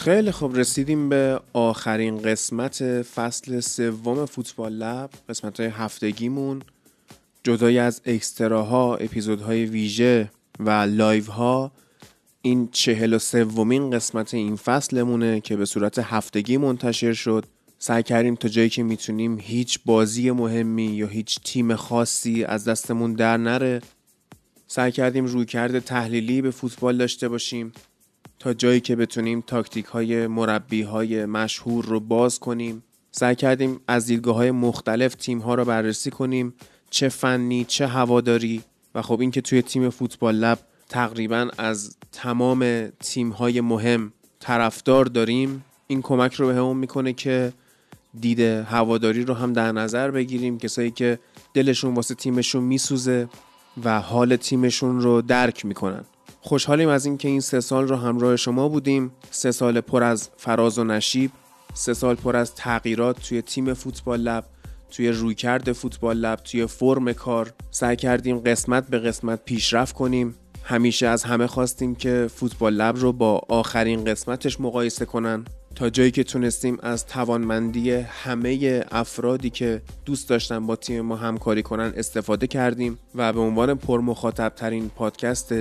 خیلی خوب. رسیدیم به آخرین قسمت فصل سوم فوتبال لب قسمت های هفتگیمون. جدای از extra ها اپیزودهای ویژه و live ها این چهل و سومین قسمت این فصلمونه که به صورت هفتگی منتشر شد. سعی کردیم تا جایی که می‌تونیم هیچ بازی مهمی یا هیچ تیم خاصی از دستمون در نره. سعی کردیم رویکرد تحلیلی به فوتبال داشته باشیم. تا جایی که بتونیم تاکتیک های مربی های مشهور رو باز کنیم. سعی کردیم از دیدگاه های مختلف تیم ها رو بررسی کنیم. چه فنی چه هواداری. و خب این که توی تیم فوتبال لب تقریبا از تمام تیم های مهم طرفدار داریم این کمک رو بهمون به می‌کنه که دید هواداری رو هم در نظر بگیریم. کسایی که دلشون واسه تیمشون میسوزه و حال تیمشون رو درک می‌کنن. خوشحالیم از اینکه این سه سال رو همراه شما بودیم. سه سال پر از فراز و نشیب. سه سال پر از تغییرات توی تیم فوتبال لب توی رویکرد فوتبال لب توی فرم کار. سعی کردیم قسمت به قسمت پیشرفت کنیم. همیشه از همه خواستیم که فوتبال لب رو با آخرین قسمتش مقایسه کنن. تا جایی که تونستیم از توانمندی همه افرادی که دوست داشتن با تیم ما همکاری کنن استفاده کردیم و به عنوان پرمخاطب ترین پادکست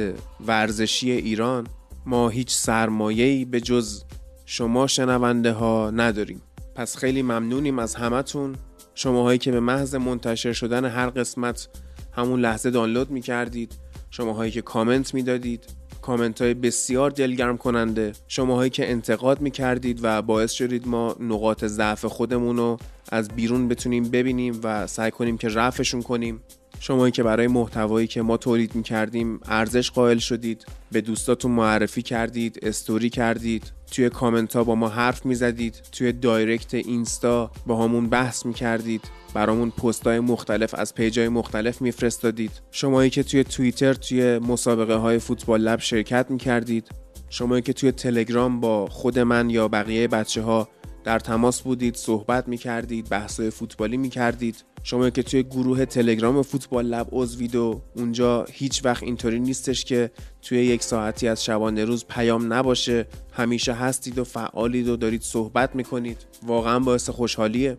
ورزشی ایران ما هیچ سرمایه‌ای به جز شما شنونده ها نداریم. پس خیلی ممنونیم از همتون. شماهایی که به محض منتشر شدن هر قسمت همون لحظه دانلود می‌کردید. شماهایی که کامنت می‌دادید. کامنت های بسیار دلگرم کننده. شماهایی که انتقاد می‌کردید و باعث شدید ما نقاط ضعف خودمون رو از بیرون بتونیم ببینیم و سعی کنیم که رفعشون کنیم. شمایی که برای محتوایی که ما تولید می‌کردیم ارزش قائل شدید به دوستاتون معرفی کردید استوری کردید توی کامنت ها با ما حرف می‌زدید توی دایرکت اینستا باهامون بحث می‌کردید برامون پست های مختلف از پیج های مختلف میفرستادید. شمایی که توی توییتر توی مسابقه های فوتبال لب شرکت می‌کردید. شمایی که توی تلگرام با خود من یا بقیه بچه ها در تماس بودید صحبت می‌کردید بحث فوتبالی می‌کردید. شما که توی گروه تلگرام فوتبال لب عضوید و اونجا هیچ وقت اینطوری نیستش که توی یک ساعتی از شبانه روز پیام نباشه. همیشه هستید و فعالید و دارید صحبت می‌کنید. واقعا باعث خوشحالیه.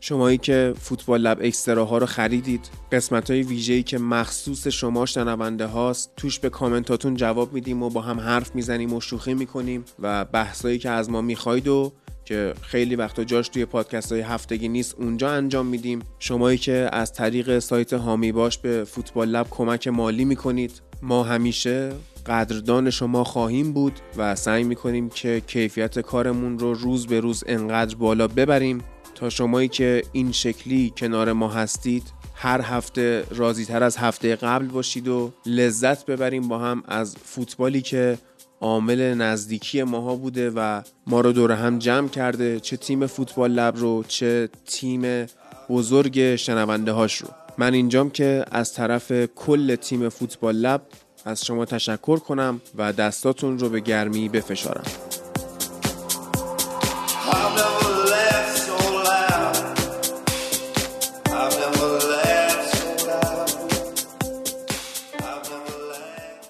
شمایی که فوتبال لب اکسترا ها رو خریدید قسمت های ویژه‌ای که مخصوص شما شنونده هاست توش به کامنتاتون جواب میدیم و با هم حرف می‌زنیم و شوخی می‌کنیم و بحثایی که از ما می‌خواید و که خیلی وقتا جاش توی پادکست های هفتگی نیست اونجا انجام میدیم. شمایی که از طریق سایت هامی باش به فوتبال لب کمک مالی می‌کنید. ما همیشه قدردان شما خواهیم بود و سعی می‌کنیم که کیفیت کارمون رو روز به روز انقدر بالا ببریم تا شمایی که این شکلی کنار ما هستید هر هفته راضی تر از هفته قبل باشید و لذت ببریم با هم از فوتبالی که عامل نزدیکی ماها بوده و ما رو دور هم جمع کرده چه تیم فوتبال لب رو چه تیم بزرگ شنونده هاش رو. من اینجام که از طرف کل تیم فوتبال لب از شما تشکر کنم و دستاتون رو به گرمی بفشارم.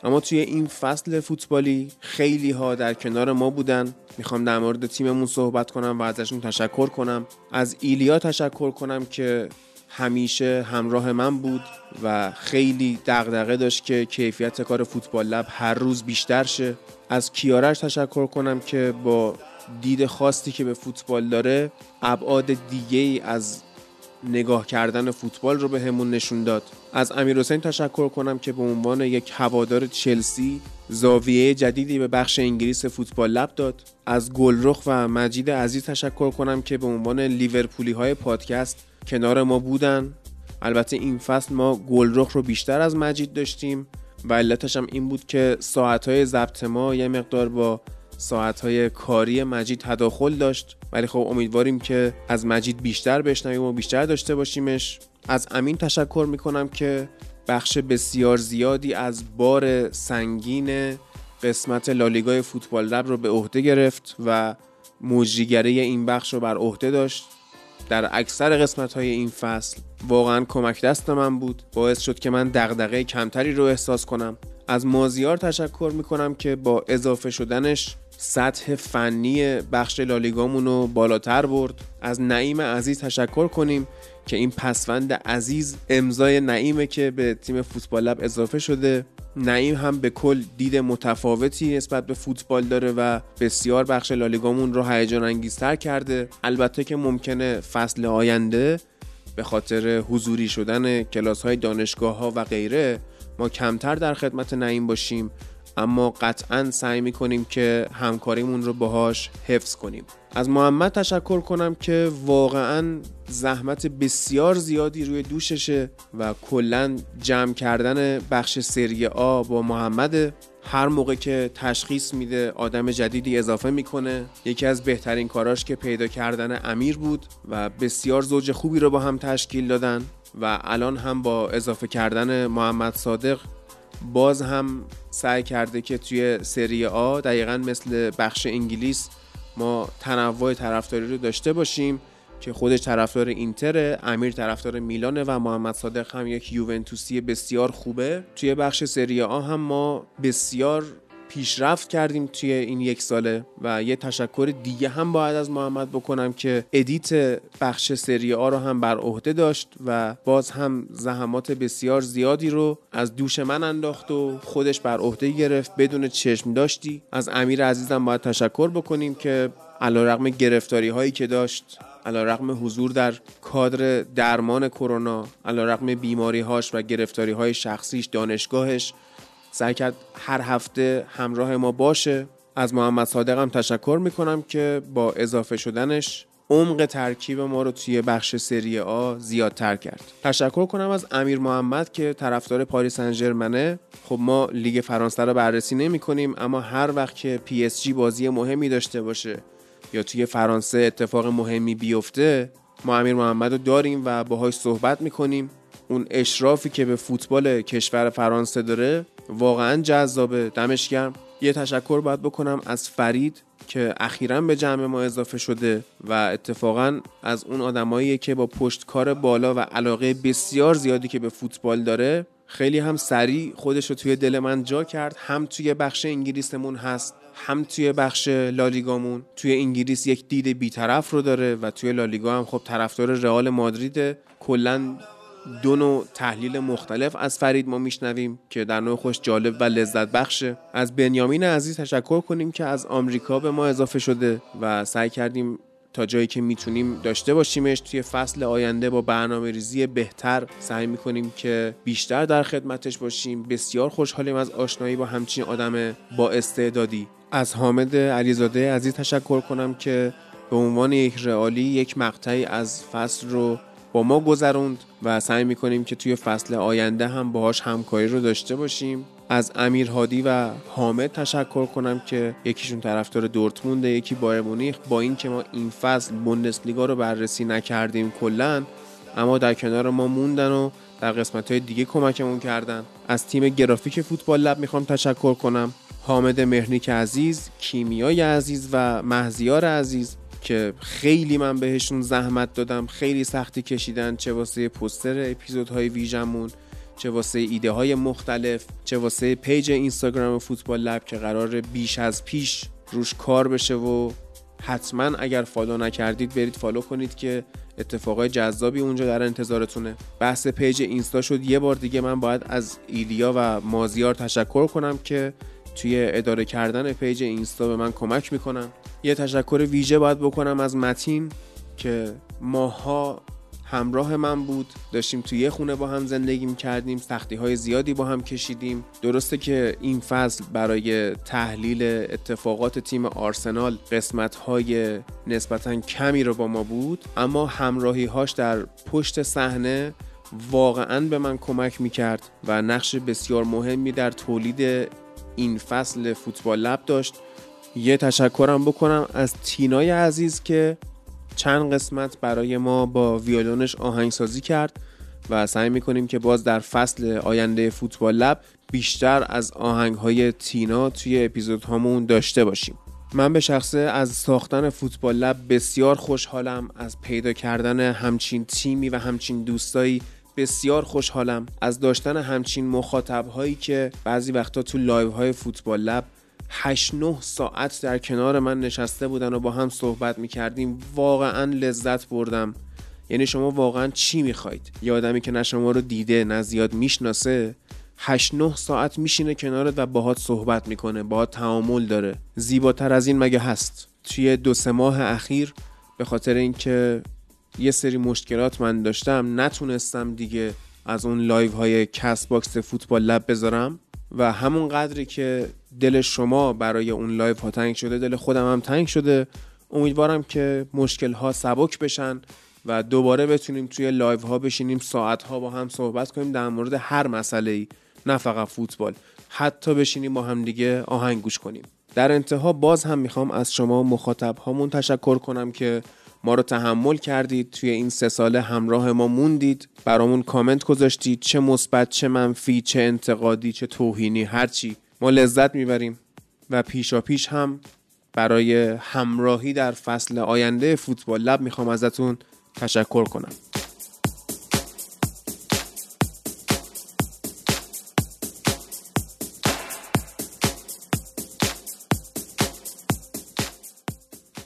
اما توی این فصل فوتبالی خیلی ها در کنار ما بودن. می‌خوام در مورد تیممون صحبت کنم و ازشون تشکر کنم. از ایلیا تشکر کنم که همیشه همراه من بود و خیلی دغدغه داشت که کیفیت کار فوتبال لب هر روز بیشتر شه. از کیارش تشکر کنم که با دید خاصی که به فوتبال داره ابعاد دیگه ای از نگاه کردن فوتبال رو به همون نشون داد. از امیر حسین تشکر کنم که به عنوان یک هوادار چلسی زاویه جدیدی به بخش انگلیس فوتبال لب داد. از گلرخ و مجید عزیز تشکر کنم که به عنوان لیورپولی های پادکست کنار ما بودن. البته این فصل ما گلرخ رو بیشتر از مجید داشتیم و علتش هم این بود که ساعتهای ضبط ما یه مقدار با ساعتهای کاری مجید تداخل داشت. ولی خب امیدواریم که از مجید بیشتر بشنویم و بیشتر داشته باشیمش. از امین تشکر می‌کنم که بخش بسیار زیادی از بار سنگین قسمت لالیگای فوتبال لب رو به عهده گرفت و مجریگری این بخش رو بر عهده داشت. در اکثر قسمت های این فصل واقعا کمک دست من بود. باعث شد که من دغدغه کمتری رو احساس کنم. از مازیار تشکر می‌کنم که با اضافه شدنش سطح فنی بخش لالیگامون رو بالاتر برد. از نعیم عزیز تشکر کنیم که این پسوند عزیز امضای نعیمه که به تیم فوتبال لب اضافه شده. نعیم هم به کل دید متفاوتی نسبت به فوتبال داره و بسیار بخش لالیگامون رو هیجان انگیزتر کرده. البته که ممکنه فصل آینده به خاطر حضوری شدن کلاس های دانشگاه ها و غیره ما کمتر در خدمت نعیم باشیم. اما قطعا سعی می‌کنیم که همکاریمون رو باهاش حفظ کنیم. از محمد تشکر کنم که واقعا زحمت بسیار زیادی روی دوششه و کلا جمع کردن بخش سری آ با محمد. هر موقع که تشخیص میده آدم جدیدی اضافه می‌کنه. یکی از بهترین کاراش که پیدا کردن امیر بود و بسیار زوج خوبی رو با هم تشکیل دادن و الان هم با اضافه کردن محمد صادق باز هم سعی کرده که توی سری آ دقیقا مثل بخش انگلیس ما تنوع طرفداری رو داشته باشیم که خودش طرفدار اینتر امیر طرفدار میلانه و محمد صادق هم یک یوونتوسی بسیار خوبه. توی بخش سری آ هم ما بسیار پیشرفت کردیم توی این یک ساله و یه تشکر دیگه هم باید از محمد بکنم که edit بخش سری آ رو هم بر عهده داشت و باز هم زحمات بسیار زیادی رو از دوش من انداخت و خودش بر عهده گرفت. بدون چشم داشتی. از امیر عزیزم باید تشکر بکنیم که علیرغم گرفتاری هایی که داشت علیرغم حضور در کادر درمان کرونا علیرغم بیماری هاش و گرفتاری های شخصیش دانشگاهش سعی کرد هر هفته همراه ما باشه. از محمد صادق هم تشکر می‌کنم که با اضافه شدنش عمق ترکیب ما رو توی بخش سری آ زیادتر کرد. تشکر کنم از امیر محمد که طرفدار پاریس سن خب ما لیگ فرانسه رو بررسی نمی کنیم اما هر وقت که PSG بازی مهمی داشته باشه یا توی فرانسه اتفاق مهمی بیفته ما امیر محمد رو داریم و باهاش صحبت می‌کنیم. اون اشرافی که به فوتبال کشور فرانسه داره واقعا جذابه. دمش گرم. یه تشکر باید بکنم از فرید که اخیرا به جمع ما اضافه شده و اتفاقا از اون آدمایی که با پشتکار بالا و علاقه بسیار زیادی که به فوتبال داره خیلی هم سریع خودش رو توی دل من جا کرد. هم توی بخش انگلیسمون هست هم توی بخش لالیگامون. توی انگلیس یک دید بیطرف رو داره و توی لالیگا هم خب طرفدار رئال مادرید کلا دو نوع تحلیل مختلف از فرید ما میشنویم که در نوع خوش جالب و لذت بخشه. از بنیامین عزیز تشکر کنیم که از آمریکا به ما اضافه شده و سعی کردیم تا جایی که می‌تونیم داشته باشیمش. توی فصل آینده با برنامه ریزی بهتر سعی می‌کنیم که بیشتر در خدمتش باشیم. بسیار خوشحالیم از آشنایی با همچین آدم با استعدادی. از حامد علیزاده عزیز تشکر کنم که به عنوان یک رئالی یک مقطعی از فصل رو با ما گذروند و سعی می‌کنیم که توی فصل آینده هم باهاش همکاری رو داشته باشیم. از امیر هادی و حامد تشکر کنم که یکیشون طرفدار دورتمونده یکی بایر مونیخ. با اینکه ما این فصل بوندسلیگا رو بررسی نکردیم کلا اما در کنار ما موندن و در قسمت های دیگه کمکمون کردن. از تیم گرافیک فوتبال لب می‌خوام تشکر کنم. حامد مهرنیک عزیز کیمیای عزیز و مهزیار عزیز. که خیلی من بهشون زحمت دادم خیلی سختی کشیدن چه واسه پوستر اپیزودهای ویژمون چه واسه ایده های مختلف چه واسه page اینستاگرام فوتبال لب که قرار بیش از پیش روش کار بشه و حتما اگر follow نکردید برید follow کنید که اتفاقای جذابی اونجا در انتظارتونه. بحث page اینستا شد. یه بار دیگه من باید از ایلیا و مازیار تشکر کنم که توی اداره کردن پیج اینستا به من کمک می‌کنن. یه تشکر ویژه باید بکنم از متین که ماها همراه من بود. داشتیم توی یه خونه با هم زندگی کردیم سختی های زیادی با هم کشیدیم. درسته که این فصل برای تحلیل اتفاقات تیم آرسنال قسمت های نسبتا کمی رو با ما بود اما همراهی هاش در پشت صحنه واقعا به من کمک می‌کرد و نقش بسیار مهمی در تولید این فصل فوتبال لب داشت. یه تشکرم بکنم از تینای عزیز که چند قسمت برای ما با ویولونش آهنگسازی کرد و سعی می‌کنیم که باز در فصل آینده فوتبال لب بیشتر از آهنگ های تینا توی اپیزود هامون داشته باشیم. من به شخصه از ساختن فوتبال لب بسیار خوشحالم از پیدا کردن همچین تیمی و همچین دوستایی بسیار خوشحالم از داشتن همچین مخاطب هایی که بعضی وقتا تو live های فوتبال لب 8 9 ساعت در کنار من نشسته بودن و با هم صحبت می کردیم واقعا لذت بردم. یعنی شما واقعا چی می‌خواید؟ یه آدمی که نه شما رو دیده نه زیاد می‌شناسه 8 9 ساعت میشینه کنارت و باهات صحبت می‌کنه باهات تعامل داره. زیباتر از این مگه هست؟ توی دو سه ماه اخیر به خاطر اینکه یه سری مشکلات من داشتم نتونستم دیگه از اون live های Castbox فوتبال لب بذارم و همون قدری که دل شما برای اون live ها تنگ شده دل خودم هم تنگ شده. امیدوارم که مشکل ها سبک بشن و دوباره بتونیم توی live ها بشینیم ساعت ها با هم صحبت کنیم در مورد هر مسئله ای نه فقط فوتبال. حتی بشینیم با هم دیگه آهنگ گوش کنیم. در انتها باز هم می‌خوام از شما مخاطب هامون تشکر کنم که ما رو تحمل کردید توی این سه ساله همراه ما موندید برامون کامنت گذاشتید چه مثبت چه منفی چه انتقادی چه توهینی هرچی ما لذت می‌بریم و پیشا پیش هم برای همراهی در فصل آینده فوتبال. لب می‌خوام ازتون تشکر کنم.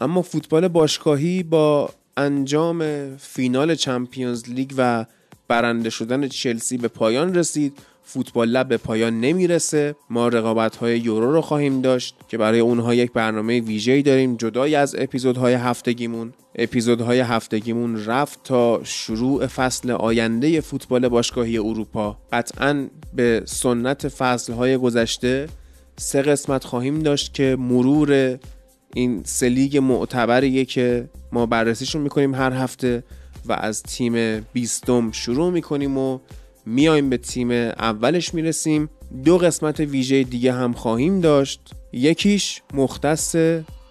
اما فوتبال باشگاهی با انجام فینال چمپیونز لیگ و برنده شدن چلسی به پایان رسید. فوتبال لب به پایان نمی‌رسه. ما رقابت های یورو رو خواهیم داشت که برای اونها یک برنامه ویژه‌ای داریم جدای از اپیزودهای هفتگیمون. اپیزودهای هفتگیمون رفت تا شروع فصل آینده فوتبال باشگاهی اروپا. قطعا به سنت فصلهای گذشته سه قسمت خواهیم داشت که مرور این سه لیگ معتبریه که ما بررسیشون می‌کنیم هر هفته و از تیم بیستم شروع می‌کنیم و میایم به تیم اولش می‌رسیم. دو قسمت ویژه دیگه هم خواهیم داشت. یکیش مختص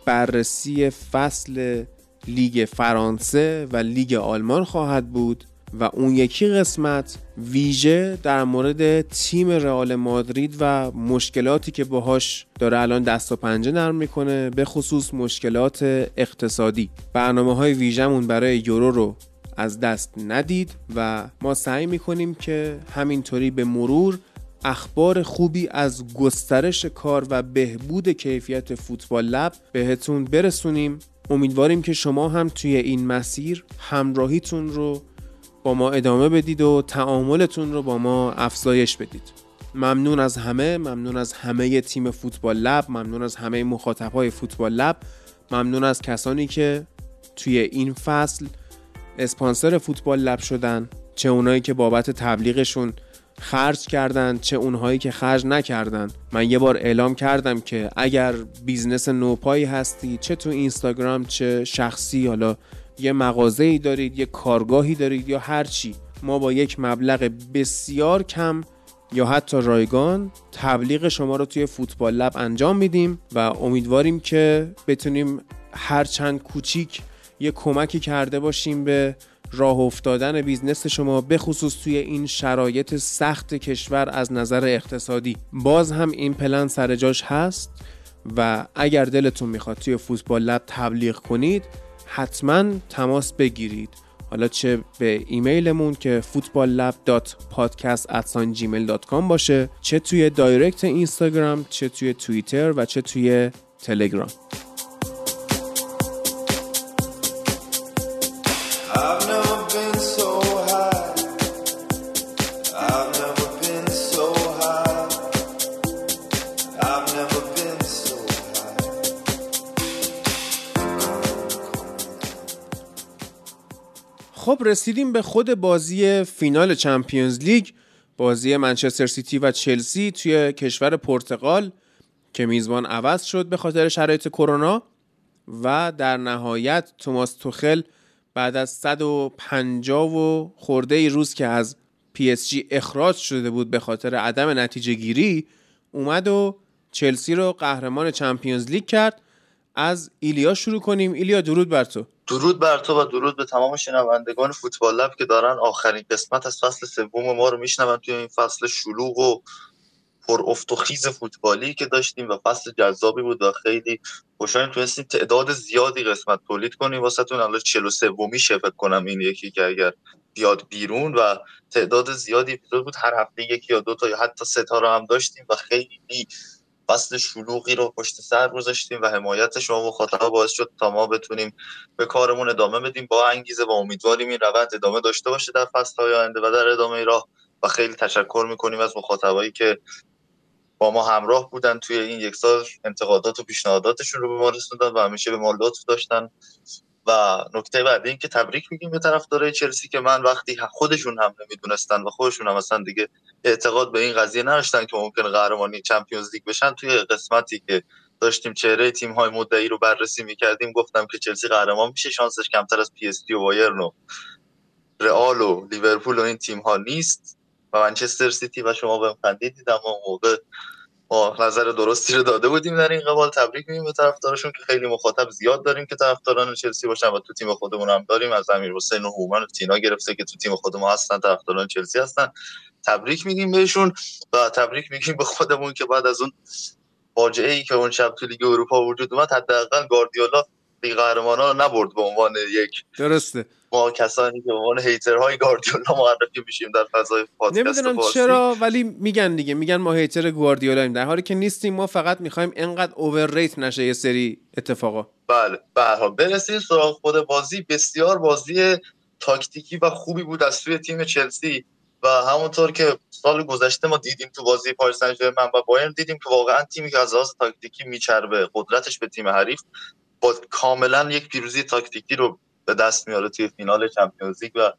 بررسی فصل لیگ فرانسه و لیگ آلمان خواهد بود. و اون یکی قسمت ویژه در مورد تیم رئال مادرید و مشکلاتی که باهاش داره الان دست و پنجه نرم می‌کنه به خصوص مشکلات اقتصادی. برنامه های ویژمون برای یورو رو از دست ندید و ما سعی می‌کنیم که همینطوری به مرور اخبار خوبی از گسترش کار و بهبود کیفیت فوتبال لب بهتون برسونیم. امیدواریم که شما هم توی این مسیر همراهیتون رو با ما ادامه بدید و تعاملتون رو با ما افزایش بدید. ممنون از همه ممنون از همه تیم فوتبال لب ممنون از همه مخاطبهای فوتبال لب ممنون از کسانی که توی این فصل اسپانسر فوتبال لب شدن چه اونایی که بابت تبلیغشون خرج کردن چه اونهایی که خرج نکردن. من یه بار اعلام کردم که اگر business نوپایی هستی چه تو اینستاگرام چه شخصی حالا یه مغازه ای دارید یه کارگاهی دارید یا هر چی. ما با یک مبلغ بسیار کم یا حتی رایگان تبلیغ شما رو توی فوتبال لب انجام میدیم و امیدواریم که بتونیم هر چند کوچیک یه کمکی کرده باشیم به راه افتادن business شما به خصوص توی این شرایط سخت کشور از نظر اقتصادی. باز هم این پلن سر جاش هست و اگر دلتون می‌خواد توی فوتبال لب تبلیغ کنید حتما تماس بگیرید. حالا چه به ایمیلمون که footballlab.podcast@gmail.com باشه چه توی دایرکت اینستاگرام چه توی توییتر و چه توی تلگرام. خب رسیدیم به خود بازی فینال Champions League بازی منچستر سیتی و چلسی توی کشور پرتغال که میزبان عوض شد به خاطر شرایط کرونا و در نهایت توماس توخل بعد از 150 و خورده ای روز که از PSG اخراج شده بود به خاطر عدم نتیجه گیری اومد و چلسی رو قهرمان Champions League کرد. از ایلیا شروع کنیم. ایلیا درود بر تو. درود بر تو و درود به تمام شنوندگان فوتبال لب که دارن آخرین قسمت از فصل سوم ما رو میشنون توی این فصل شلوغ و پر افت و خیز فوتبالی که داشتیم و فصل جذابی بود و خیلی خوشحالیم تونستیم تعداد زیادی قسمت تولید کنیم. واسهتون الان 43 ومی فکر کنم این یکی که اگر بیاد بیرون و تعداد زیادی اپیزود بود. هر هفته یکی یا دو تا یا حتی سه تا رو هم داشتیم و خیلی فصل شلوغی رو پشت سر گذاشتیم و حمایت شما مخاطبا باعث شد تا ما بتونیم به کارمون ادامه بدیم. با انگیزه و امیدواریم این روند ادامه داشته باشه در فصل های آینده و در ادامه راه. و خیلی تشکر می‌کنیم از مخاطبایی که با ما همراه بودن توی این یک سال انتقادات و پیشنهاداتشون رو به ما رسوندن و همیشه به ما لطف داشتن. و نکته بعدی این که تبریک میگیم به طرفدارای چلسی که من وقتی خودشون هم نمی‌دونستن و خودشون هم اصلا دیگه اعتقاد به این قضیه نداشتن که ممکن قهرمانی Champions League بشن توی قسمتی که داشتیم چهره تیم های مدعی رو بررسی می‌کردیم گفتم که چلسی قهرمان میشه شانسش کمتر از پی اس و بایرن و رئال و لیورپول و این تیم ها نیست و منچستر سیتی و شما به خندیدید اما موقع نظر درستی رو داده بودیم در این قبال تبریک میگیم به طرفدارشون که خیلی مخاطب زیاد داریم که طرفداران چلسی باشن و تو تیم خودمون هم داریم. از امیر حسین و هومن و تینا گرفته که تو تیم خودمون هستن طرفداران چلسی هستن. تبریک میگیم بهشون و تبریک میگیم به خودمون که بعد از اون فاجعه ای که اون شب تو لیگ اروپا وجود اومد حداقل گاردیولا لیگ رو نبرد به عنوان یک درسته. ما کسانی که به عنوان hater های گاردیولا معرفی میشیم در فضای پادکست نمی‌دونم چرا ولی میگن دیگه میگن ما hater گواردیولا در حالی که نیستیم ما فقط می‌خوایم انقدر overrate نشه یه سری اتفاقا. بله به برسیم سراغ خود بازی. بسیار بازی تاکتیکی و خوبی بود از سوی تیم چلسی و همونطور که سال گذشته ما دیدیم تو بازی پاریس سن و بایرن دیدیم که واقعا تیمی که از لحاظ تاکتیکی میچربه قدرتش به تیم حریف با کاملا یک پیروزی تاکتیکی رو به دست میاره توی فینال Champions League و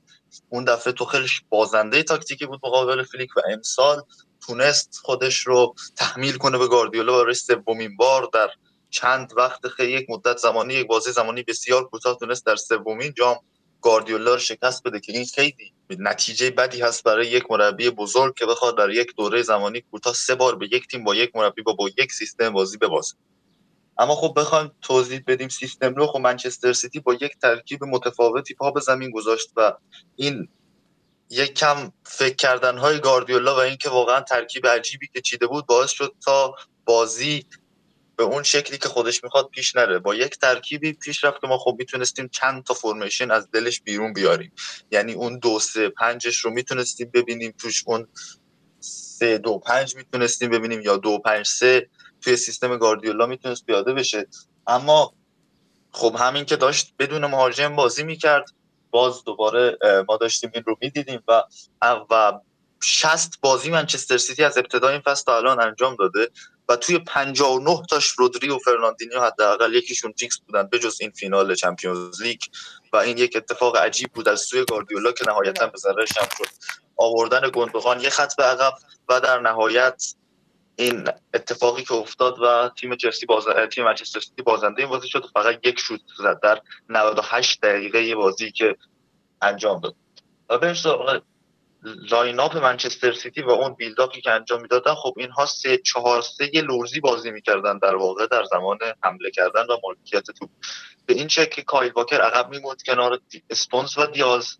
اون دفعه توخل بازنده تاکتیکی بود مقابل فلیک و امسال تونست خودش رو تحمیل کنه به گاردیولا برای سومین بار در چند وقت خیلی یک مدت زمانی یک بازی زمانی بسیار کوتاه تونست در سومین جام گاردیولا رو شکست بده که این خیلی نتیجه بدی هست برای یک مربی بزرگ که بخواد در یک دوره زمانی کوتاه سه بار به یک تیم با یک مربی با با یک سیستم بازی ببازه. اما خب بخوایم توضیح بدیم سیستم رو خب منچستر سیتی با یک ترکیب متفاوتی پا به زمین گذاشت و این یک کم فکر کردن های گاردیولا و اینکه واقعا ترکیب عجیبی که چیده بود باعث شد تا بازی به اون شکلی که خودش می‌خواد پیش نره. با یک ترکیبی پیش رفت ما خب می‌تونستیم چند تا فرمیشن از دلش بیرون بیاریم. یعنی اون دو سه پنجش رو می‌تونستیم ببینیم توش اون سه دو پنج می‌تونستیم ببینیم یا دو پنج سه توی سیستم گاردیولا می‌تونست پیاده بشه. اما خب همین که داشت بدون مهاجم بازی می‌کرد باز دوباره ما داشتیم این رو می‌دیدیم و و 60 بازی منچستر سیتی از ابتدای این فصل تا الان انجام داده و توی 59 تاش رودری و فرناندینیو حداقل یکیشون فیکس بودن بجز این فینال چمپیونز لیگ و این یک اتفاق عجیب بود از سوی گاردیولا که نهایتا به ضررش هم شد. آوردن گندوغان یه خط به عقب و در نهایت این اتفاقی که افتاد و تیم چلسی باز... تیم منچستر سیتی بازنده این بازی شد فقط یک شوت زد در 98 دقیقه بازی که انجام داد. و به line-up منچستر سیتی و اون build-up ی که انجام می‌دادن. خب اینها سه چهار سه یه لوزی بازی می‌کردن در واقع در زمان حمله کردن و مالکیت توپ. به این شکل که کایل واکر عقب میموند کنار استونز و دیاز.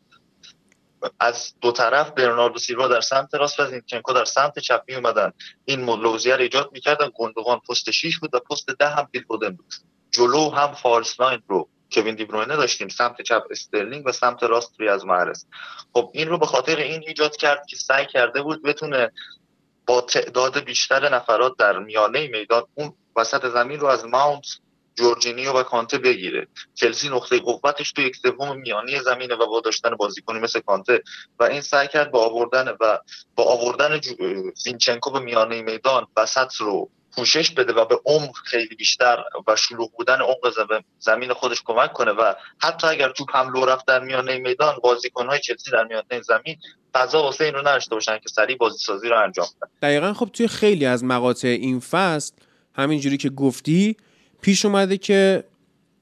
از دو طرف برناردو سیلوا در سمت راست و زینچنکو در سمت چپ می اومدن این لوزیه رو ایجاد می‌کردن. گندوغان پست 6 بود و پست ده هم فیل بود. جلو هم false nine رو کوین دیبروینه داشتیم. سمت چپ استرلینگ و سمت راست ریاض محرز خب این رو به خاطر این ایجاد کرد که سعی کرده بود بتونه با تعداد بیشتر نفرات در میانه میدان اون وسط زمین رو از ماونت جورجینیو و کانته بگیره. چلسی نقطه قوتش تو یک سوم میانی زمینه و با داشتن بازیکنی مثل کانته. و این سعی کرد با آوردن و با آوردن زینچنکو به میانه میدان وسط رو پوشش بده و به عمق خیلی بیشتر و شلوغ بودن عمق زمین خودش کمک کنه و حتی اگر توپ هم لو رفت در میانه میدان بازیکن‌های چلسی در میانه زمین فضا واسه این رو نداشته باشن که سریع بازی سازی رو انجام بدن. دقیقا خب توی خیلی از مقاطع این فصل همینجوری که گفتی پیش اومده که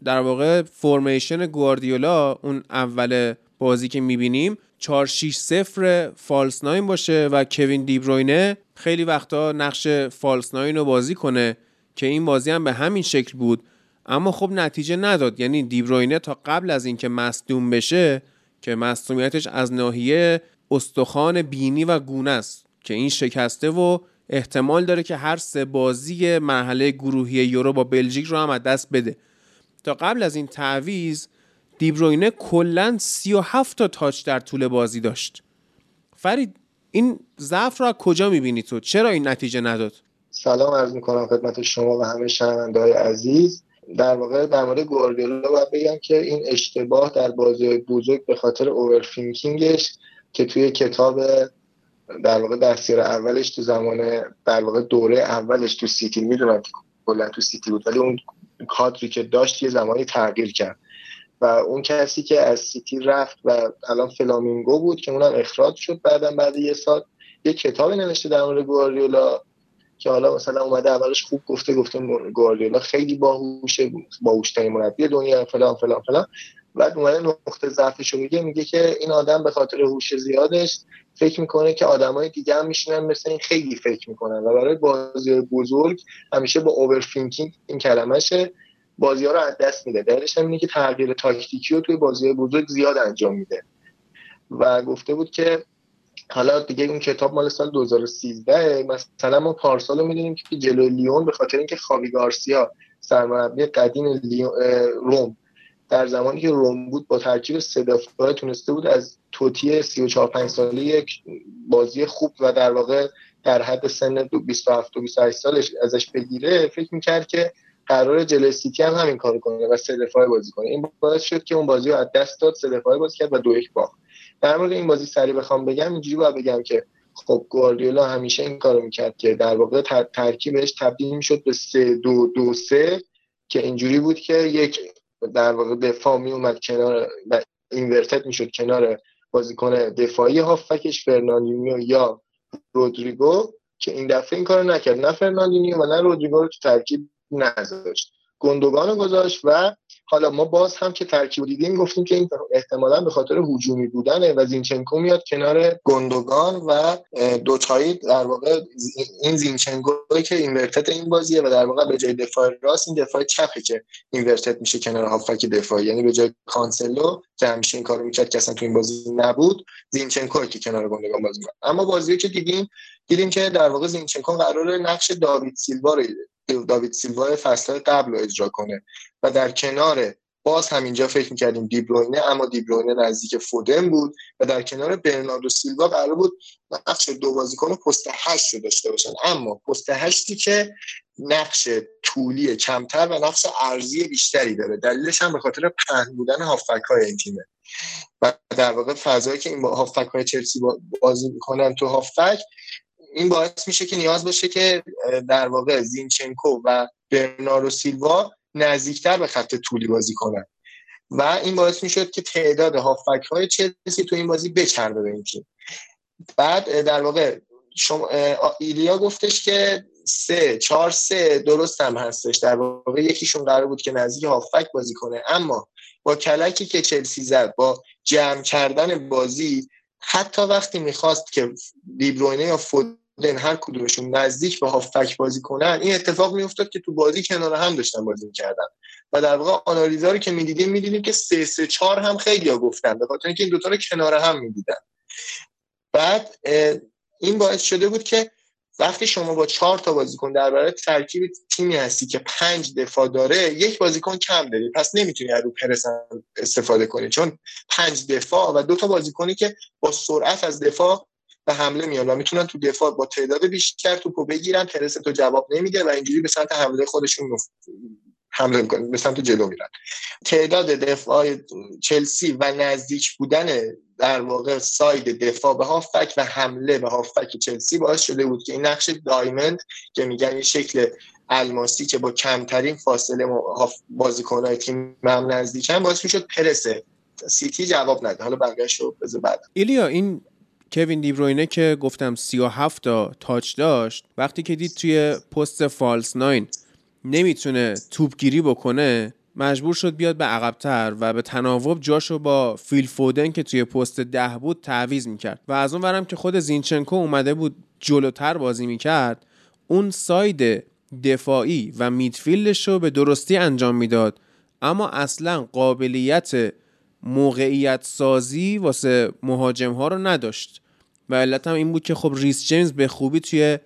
در واقع فرمیشن گواردیولا اون اول بازی که می‌بینیم 4 6 0 فالس ناین باشه و کوین دیبروینه خیلی وقتا نقش فالس ناین رو بازی کنه که این بازی هم به همین شکل بود. اما خب نتیجه نداد. یعنی دیبروینه تا قبل از اینکه مصدوم بشه که مصدومیتش از ناحیه استخوان بینی و گونه است که این شکسته و احتمال داره که هر سه بازی مرحله گروهی یورو با بلژیک رو هم از دست بده. تا قبل از این تعویز دیبروینه کلا 37 تا تاچ در طول بازی داشت. فرید این ضعف رو از کجا می‌بینی تو؟ چرا این نتیجه نداد؟ سلام عرض می‌کنم خدمت شما و همه شنوندههای عزیز. در واقع در مورد گواردیولا باید بگم که این اشتباه در بازی بزرگ به خاطر اوورفینکینگش که توی کتاب در واقع دستیار اولش تو زمان در واقع دوره اولش تو سیتی می‌دونم که کلا تو سیتی بود ولی اون کادری که داشت یه زمانی تغییر کرد. و اون کسی که از سیتی رفت و الان فلامینگو بود که اونم اخراج شد بعدا بعد یه سال یه کتاب نوشته در مورد گواردیولا که حالا مثلا اومده اولش خوب گفته گفته گواردیولا خیلی باهوشه باهوشترین مربی دنیا فلان فلان فلان. بعد اومده نقطه ضعفش رو میگه میگه که این آدم به خاطر هوش زیادش فکر می‌کنه که آدمای دیگه هم میشینن مثل این خیلی فکر می‌کنن و برای بازی بزرگ همیشه با اوورفینکینگ این کلمشه بازی ها رو از دست میده. دلیلش هم اینه که تغییر تاکتیکی رو توی بازی بزرگ زیاد انجام میده. و گفته بود که حالا دیگه اون کتاب مال سال 2013 مثلا ما پارسال رو می‌دونیم که جلو لیون به خاطر اینکه خاوی گارسیا سرمربی قدیم روم در زمانی که روم بود با ترکیب سه دفعه تونسته بود از توتی 34 5 ساله یک بازی خوب و در واقع در حد سن 27 و 28 سالش ازش بگیره فکر می‌کرد که قرار جلوی سیتی هم همین کارو کنه و سه دفعه بازی کنه. این باعث شد که اون بازی رو از دست داد سه دفعه بازی کرد و دو یک باخت. در مورد این بازی سری بخوام بگم اینجوری باید بگم که خب گواردیولا همیشه این کارو می‌کرد که در واقع ترکیبش تبدیل می‌شد به سه دو دو سه که اینجوری بود که یک در واقع دفاع می اومد کنار و inverted می‌شد کنار بازیکن دفاعی هافبکش فرناندینیو یا رودریگو که این دفعه این کارو نکرد. نه فرناندینیو و نه رودریگو رو تو ترکیب نذاشت. گندوغان رو گذاشت و حالا ما باز هم که ترکیب دیدیم گفتیم که این احتمالا به خاطر هجومی بودنه و زینچنکو میاد کنار گندوغان و دوتایی در واقع این زینچنکوی که اینورتد این بازیه و در واقع به جای دفاع راست این دفاع چپه که اینورتد میشه کنار هافک دفاعی. یعنی به جای کانسلو که همیشه این کارو می‌کرد که اصلا تو این بازی نبود زینچنکو که کنار گندگان بازی اما بازی که دیدیم دیدیم که در واقع زینچنکو قرار نقش داوید سیلوا رو داوید سیلوا فصل قبل رو اجرا کنه. و در کنار باز همینجا فکر می‌کردیم دیبروینه اما دیبروینه نزدیک فودن بود و در کنار برناردو سیلوا قرار بود نقش دو بازیکن پست هشت رو داشته باشن. اما پست هشتی که نقش طولی کمتر و نقش ارزی بیشتری داره. دلیلش هم به خاطر پهن بودن هافک های این تیمه. و در واقع فضایی که این هافک های چلسی بازی می‌کنن تو هافک این باعث میشه که نیاز باشه که در واقع زینچنکو و برنارو سیلوا نزدیکتر به خط طولی بازی کنن. و این باعث می‌شد که تعداد هافک های چلسی تو این بازی بچربه به این تیم بعد در واقع شما ایلیا گفتش که سه چهار سه درست هم هستش. در واقع یکیشون قرار بود که نزدیک هافک بازی کنه. اما با کلکی که چلسی زد با جمع کردن بازی حتی وقتی می‌خواست که دیبروینه یا فود هر کدومشون نزدیک به هافک بازی کنن این اتفاق میافتاد که تو بازی کنار هم داشتن بازی می‌کردن. و در واقع آنالیزا رو که می‌دیدیم می‌دیدیم که 3 3 4 هم خیلی ها گفتن به خاطر اینکه این دوتا رو کنار هم می‌دیدن. بعد این باعث شده بود که وقتی شما با چهار تا بازیکن در برای ترکیب تیمی هستی که پنج دفاع داره یک بازیکن کم داری پس نمی‌تونی از رو پرس استفاده کنی. چون پنج دفاع و دو تا بازیکنی که با سرعت از دفاع به حمله میان و می‌تونن تو دفاع با تعداد بیشتر توپو بگیرن تو جواب نمیده و اینجوری به سمت حمله خودشون حمله می‌کنن به سمت جلو میرن. تعداد دفاع چلسی و نزدیک بودن در واقع ساید دفاع به هافک و حمله به هافک چلسی باعث شده بود که این نقش دایموند که میگن این شکل الماسی که با کمترین فاصله بازیکن‌های تیم هم نزدیکن باعث می‌شد پرسه سیتی جواب نده. حالا بقیه‌شو بذار بعد. ایلیا این کوین دیبروینه که گفتم 37 تا touch داشت وقتی که دید توی پست false nine نمی‌تونه توپگیری بکنه مجبور شد بیاد به عقبتر و به تناوب جاشو با فیل فودن که توی پست ده بود تعویض می‌کرد. و از اون ورم که خود زینچنکو اومده بود جلوتر بازی می‌کرد اون side دفاعی و midfield ش رو به درستی انجام می‌داد. اما اصلا قابلیت موقعیت سازی واسه مهاجم ها رو نداشت. و علت هم این بود که خب ریس جیمز به خوبی توی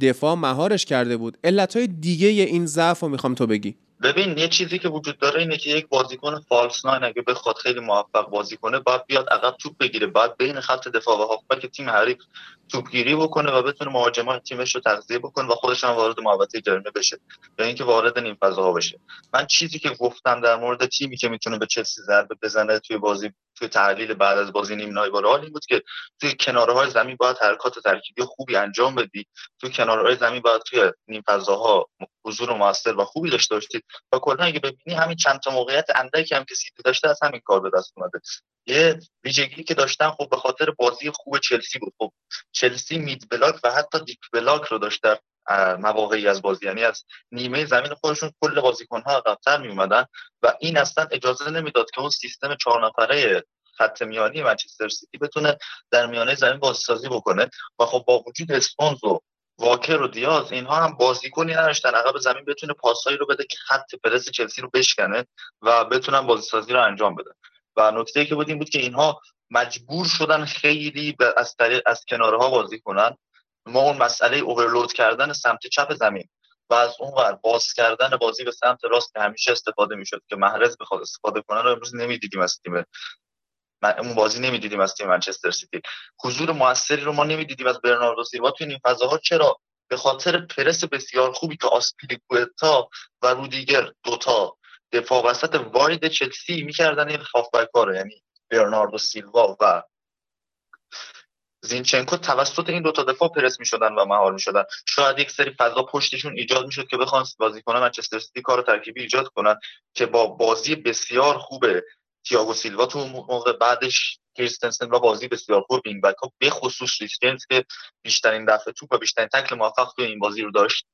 دفاع مهارش کرده بود. علت های دیگه این ضعف رو می‌خوام تو بگی. ببین یه چیزی که وجود داره اینه که یک بازیکن فالس ناین اگه بخواد خیلی موفق بازی کنه باید بیاد عقب توپ بگیره. باید بین خط دفاع و هافبک تیم حریف توپگیری بکنه و بتونه مهاجمان تیمش رو تغذیه بکنه و خودش هم وارد محوطه جریمه بشه یا اینکه وارد نیم فضاها بشه. من چیزی که گفتم در مورد تیمی که می‌تونه به چلسی ضربه بزنه توی بازی توی تحلیل بعد از بازی نیم نهایی این بود که توی کناره های زمین باید حرکات ترکیبی خوبی انجام بدی. توی کناره های زمین باید توی نیم فضاها حضور موثر و خوبی داشته باشید و کلا اگه ببینی همین چند تا موقعیت اندکی هم که سیتی داشته از همین کار به دست اومده. یه ویژگی که داشتن خب به خاطر بازی خوب چلسی بود. خب چلسی mid block و حتی deep block رو داشت در مواقعی از بازی. یعنی از نیمه زمین خودشون کل بازیکن‌ها عقب‌تر می اومدن و این اصلا اجازه نمی‌داد که اون سیستم چهار نفره خط میانی منچستر سیتی بتونه در میانه زمین بازیسازی بکنه. و خب با وجود اسپونز و واکر و دیاز اینها هم بازیکنی نداشتن. عقب زمین بتونه پاسایی رو بده که خط پرس چلسی رو بشکنه و بتونن بازیسازی رو انجام بدن و نکته که بود این بود که اینها مجبور شدن خیلی از طریق از کناره ها بازی کنن. ما اون مسئله اوورلود کردن سمت چپ زمین و از اون ور باز کردن بازی به سمت راست که همیشه استفاده می‌شد که محرز بخواد استفاده کنه رو امروز نمی‌دیدیم از تیم اون بازی نمی‌دیدیم از تیم منچستر سیتی. حضور موثری رو ما نمی‌دیدیم از برناردو سیلوا. تو این فضاها چرا؟ به خاطر پرس بسیار خوبی که آسپیلیکوتا و رودیگر دوتا دفاع وسط واید چلسی می‌کردن این هافبک یعنی برناردو سیلوا و زینچنکو توسط این دوتا دفاع پرس می‌شدن و مهار می‌شدن. شاید یک سری فضا پشتشون ایجاد می‌شد که بخوان بازیکن منچستر سیتی کار ترکیبی ایجاد کنن که با بازی بسیار خوبه. تییاگو سیلوا تو موقع بعدش کریستنسن و بازی بسیار خوب این بک به خصوص ریسجنس که بیشترین دفعه توپ و بیشترین تکل موفق تو این بازی رو داشت.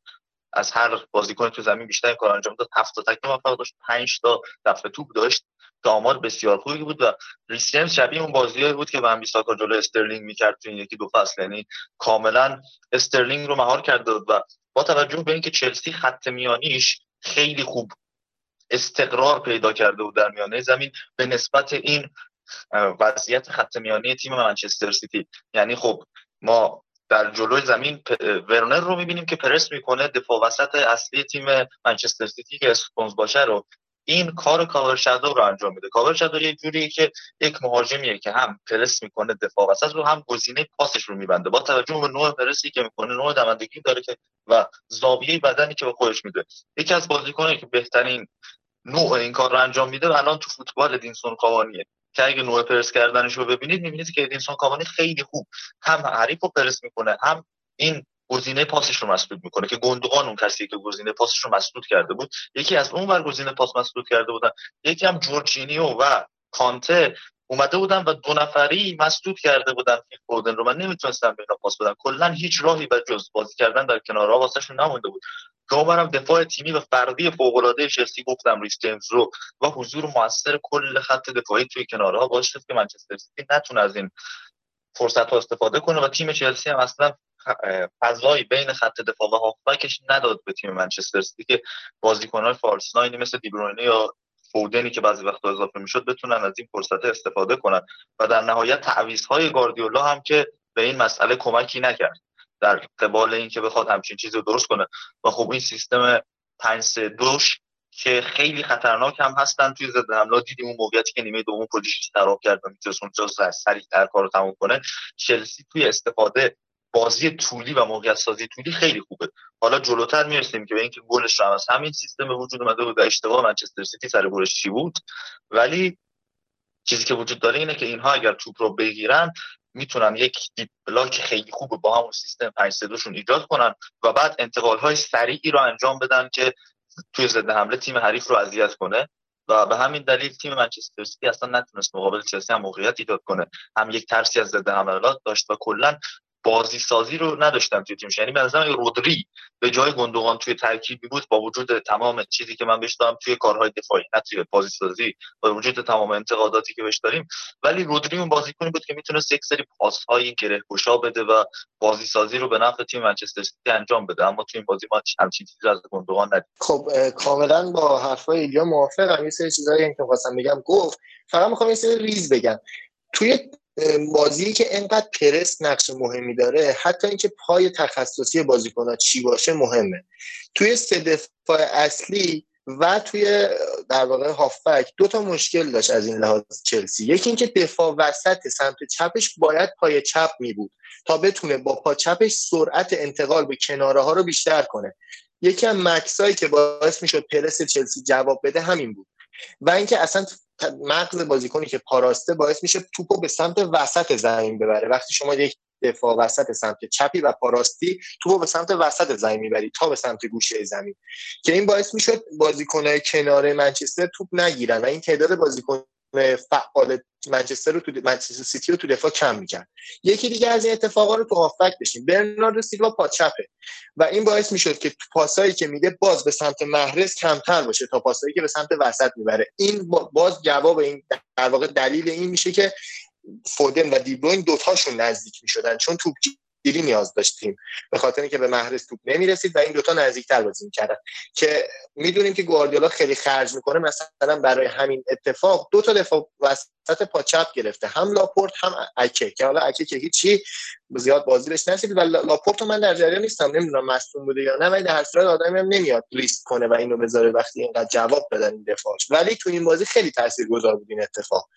از هر بازیکن تو زمین بیشتر کار انجام داد هفت تا تکل موفق داشت 5 تا دفعه توپ داشت. آمار بسیار خوبی بود و ریس شبیه اون بازی بود که وان بیساکا جلو استرلینگ می‌کرد تو این یکی دو فصل. یعنی کاملا استرلینگ رو مهار کرده بود و با توجه به اینکه چلسی خط میانیش خیلی خوب استقرار پیدا کرده بود در میانه زمین به نسبت این وضعیت خط میانی تیم منچستر سیتی. یعنی خب ما در جلوی زمین ورنر رو می‌بینیم که پرس می‌کنه دفاع وسط اصلی تیم منچستر سیتی که استونز باشه رو. این کار cover shadow رو انجام میده. cover shadow یه جوریه که یک مهاجمیه که هم پرس می‌کنه دفاع وسط رو هم گزینه پاسش رو میبنده. با توجه به نوع پرسی که می‌کنه نوع دوندگی داره که و زاویه بدنی که به خودش میده. یکی از بازیکنایی که بهترین نوع این کار رو انجام میده الان تو فوتبال ادینسون کاوانیه که اگه نوع پرس کردنش رو ببینید می‌بینید که ادینسون کاوانی خیلی خوب هم حریف رو پرس می‌کنه هم این گزینه پاسش رو مسدود می‌کنه که گندوغان اون کسی که گزینه پاسش رو مسدود کرده بود یکی از اون ور گزینه پاس مسدود کرده بودن یکی هم جورجینیو و کانته اومده بودن و دو نفری مسدود کرده بودن فیل فودن رو. نمی‌تونستن بهش پاس بدن. کلا هیچ راهی به جز بازی کردن در کنارها واسهشون نمونده بود. که دفاع تیمی و فردی فوق العاده چلسی گفتم ریس جیمز رو و حضور موثر کل خط دفاعی توی کنارها باعث شد که منچستر سیتی نتونه از این فرصت ها استفاده کنه و تیم چلسی هم اصلا فضایی بین خط دفاع و هافبکش نداد به تیم منچستر سیتی که بازیکن‌های false nine ی مثل دیبروینه یا فودنی که بعضی وقتا اضافه می‌شد بتونن از این فرصت استفاده کنن. و در نهایت تعویض‌های گاردیولا هم که به این مسئله کمکی نکرد. در قبال اینکه بخواد همچین چیزی رو درست کنه. و خب این سیستم 5 3 دوش که خیلی خطرناک هم هستن توی ضد حمله. دیدیم اون موقعیتی که نیمه دوم پولیسیچ خراب کرد و می‌تونست اونجا کار رو تموم کنه. چلسی توی استفاده بازی طولی و موقعیت سازی طولی خیلی خوبه. حالا جلوتر می‌رسیم که به اینکه گلش رو از همین سیستم به وجود اومده بود و اشتباه منچستر سیتی سر گلش چی بود؟ ولی چیزی که وجود داره اینه که اینها اگر توپ رو بگیرن می‌تونن یک deep block خیلی خوب با همون سیستم 5 شون ایجاد کنن و بعد انتقال های سریعی رو انجام بدن که توی ضد حمله تیم حریف رو اذیت کنه. و به همین دلیل تیم منچستر سیتی اصلا نتونست مقابل چلسی هم موقعیت ایجاد کنه. هم یک ترسی از ضد حملات داشت و کلا بازی سازی رو نداشتن توی تیمش. یعنی نظرم رودری به جای گندوغان توی ترکیبی بود با وجود تمام چیزی که من بهش دارم توی کارهای دفاعی نه توی بازی سازی با وجود تمام انتقاداتی که بهش داریم ولی رودری اون بازیکنی بود که می‌تونست یک سری پاس های گره گشا بده و بازی سازی رو به نفع تیم منچستر سیتی انجام بده. اما توی این بازی ما همچین چیزی از گندوغان ندید خب کاملا با حرفای ایلیا موافقم یه سری چیزایی که خواستم بگم. گفت فقط می‌خوام یه سری ریز بگم. توی بازی که انقدر پرس نقش مهمی داره حتی اینکه پای تخصصی بازیکنها چی باشه مهمه. توی سه دفاع اصلی و توی در واقع هافبک دو تا مشکل داشت از این لحاظ چلسی. یکی اینکه دفاع وسط سمت چپش باید پای چپ می بود تا بتونه با پا چپش سرعت انتقال به کناره ها رو بیشتر کنه. یکی از مکسایی که باعث می‌شد پرس چلسی جواب بده همین بود. و اینکه اصلا مغز بازیکنی که پاراسته باعث میشه توپو به سمت وسط زمین ببره. وقتی شما یک دفاع وسط سمت چپی و پاراستی توپو به سمت وسط زمین می‌بری تا به سمت گوشه زمین. که این باعث می‌شد بازیکنهای کنار منچستر توپ نگیرن و این تعداد بازیکن فعال منچستر رو تو منچستر سیتی رو تو دفاع کم می‌کرد. یکی دیگه از این اتفاقا رو تو هافبک داشتیم برناردو سیلوا پا چپه و این باعث می‌شد که پاسایی که میده باز به سمت محرز کمتر باشه تا پاسایی که به سمت وسط می‌بره. این باز جواب این در واقع دلیل این میشه که فودن و دیبروین دوتاشون نزدیک می‌شدن. چون توپ گیری نیاز داشتیم. به خاطر اینکه به محرز توپ نمی‌رسید و این دوتا نزدیکتر بازی می‌کردن. که می‌دونیم که گواردیولا خیلی خرج می‌کنه مثلا برای همین اتفاق دو تا دفاع وسط پا چپ گرفته. هم لاپورت هم اکه. که حالا اکه که هیچی زیاد بازی بهش نرسید و لاپورت من در جریان نیستم. نمی‌دونم مصدوم بوده یا نه ولی در هر صورت آدمی هم نمیاد ریسک کنه و اینو بذاره وقتی اینقدر جواب بدن این دفاعش ولی تو این بازی خیلی تاثیرگذار بود این اتفاق.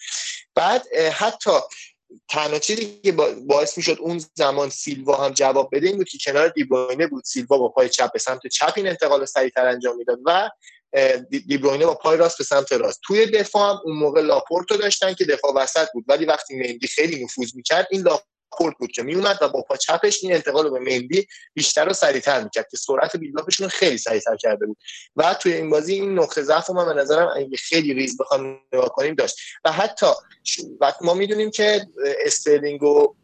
بعد حتی تنها چیزی که باعث می‌شد اون زمان سیلوا هم جواب بده این بود که کنار دیبروینه بود. سیلوا با پای چپ به سمت چپ این انتقال سریعتر انجام می‌داد و دیبروینه با پای راست به سمت راست. توی دفاع هم اون موقع لاپورتو داشتن که دفاع وسط بود. ولی وقتی مندی خیلی نفوذ می‌کرد این لاپورت بود که میومد و با پا چپش این انتقال رو به مندی بیشتر و سریعتر می‌کرد که سرعت build-up شون خیلی سریعتر کرده بود. و توی این بازی این نقطه ضعف من به نظرم اگه خیلی ریز بخوام نگاه کنیم داشت. و حتی وقت ما می‌دونیم که استرلینگ و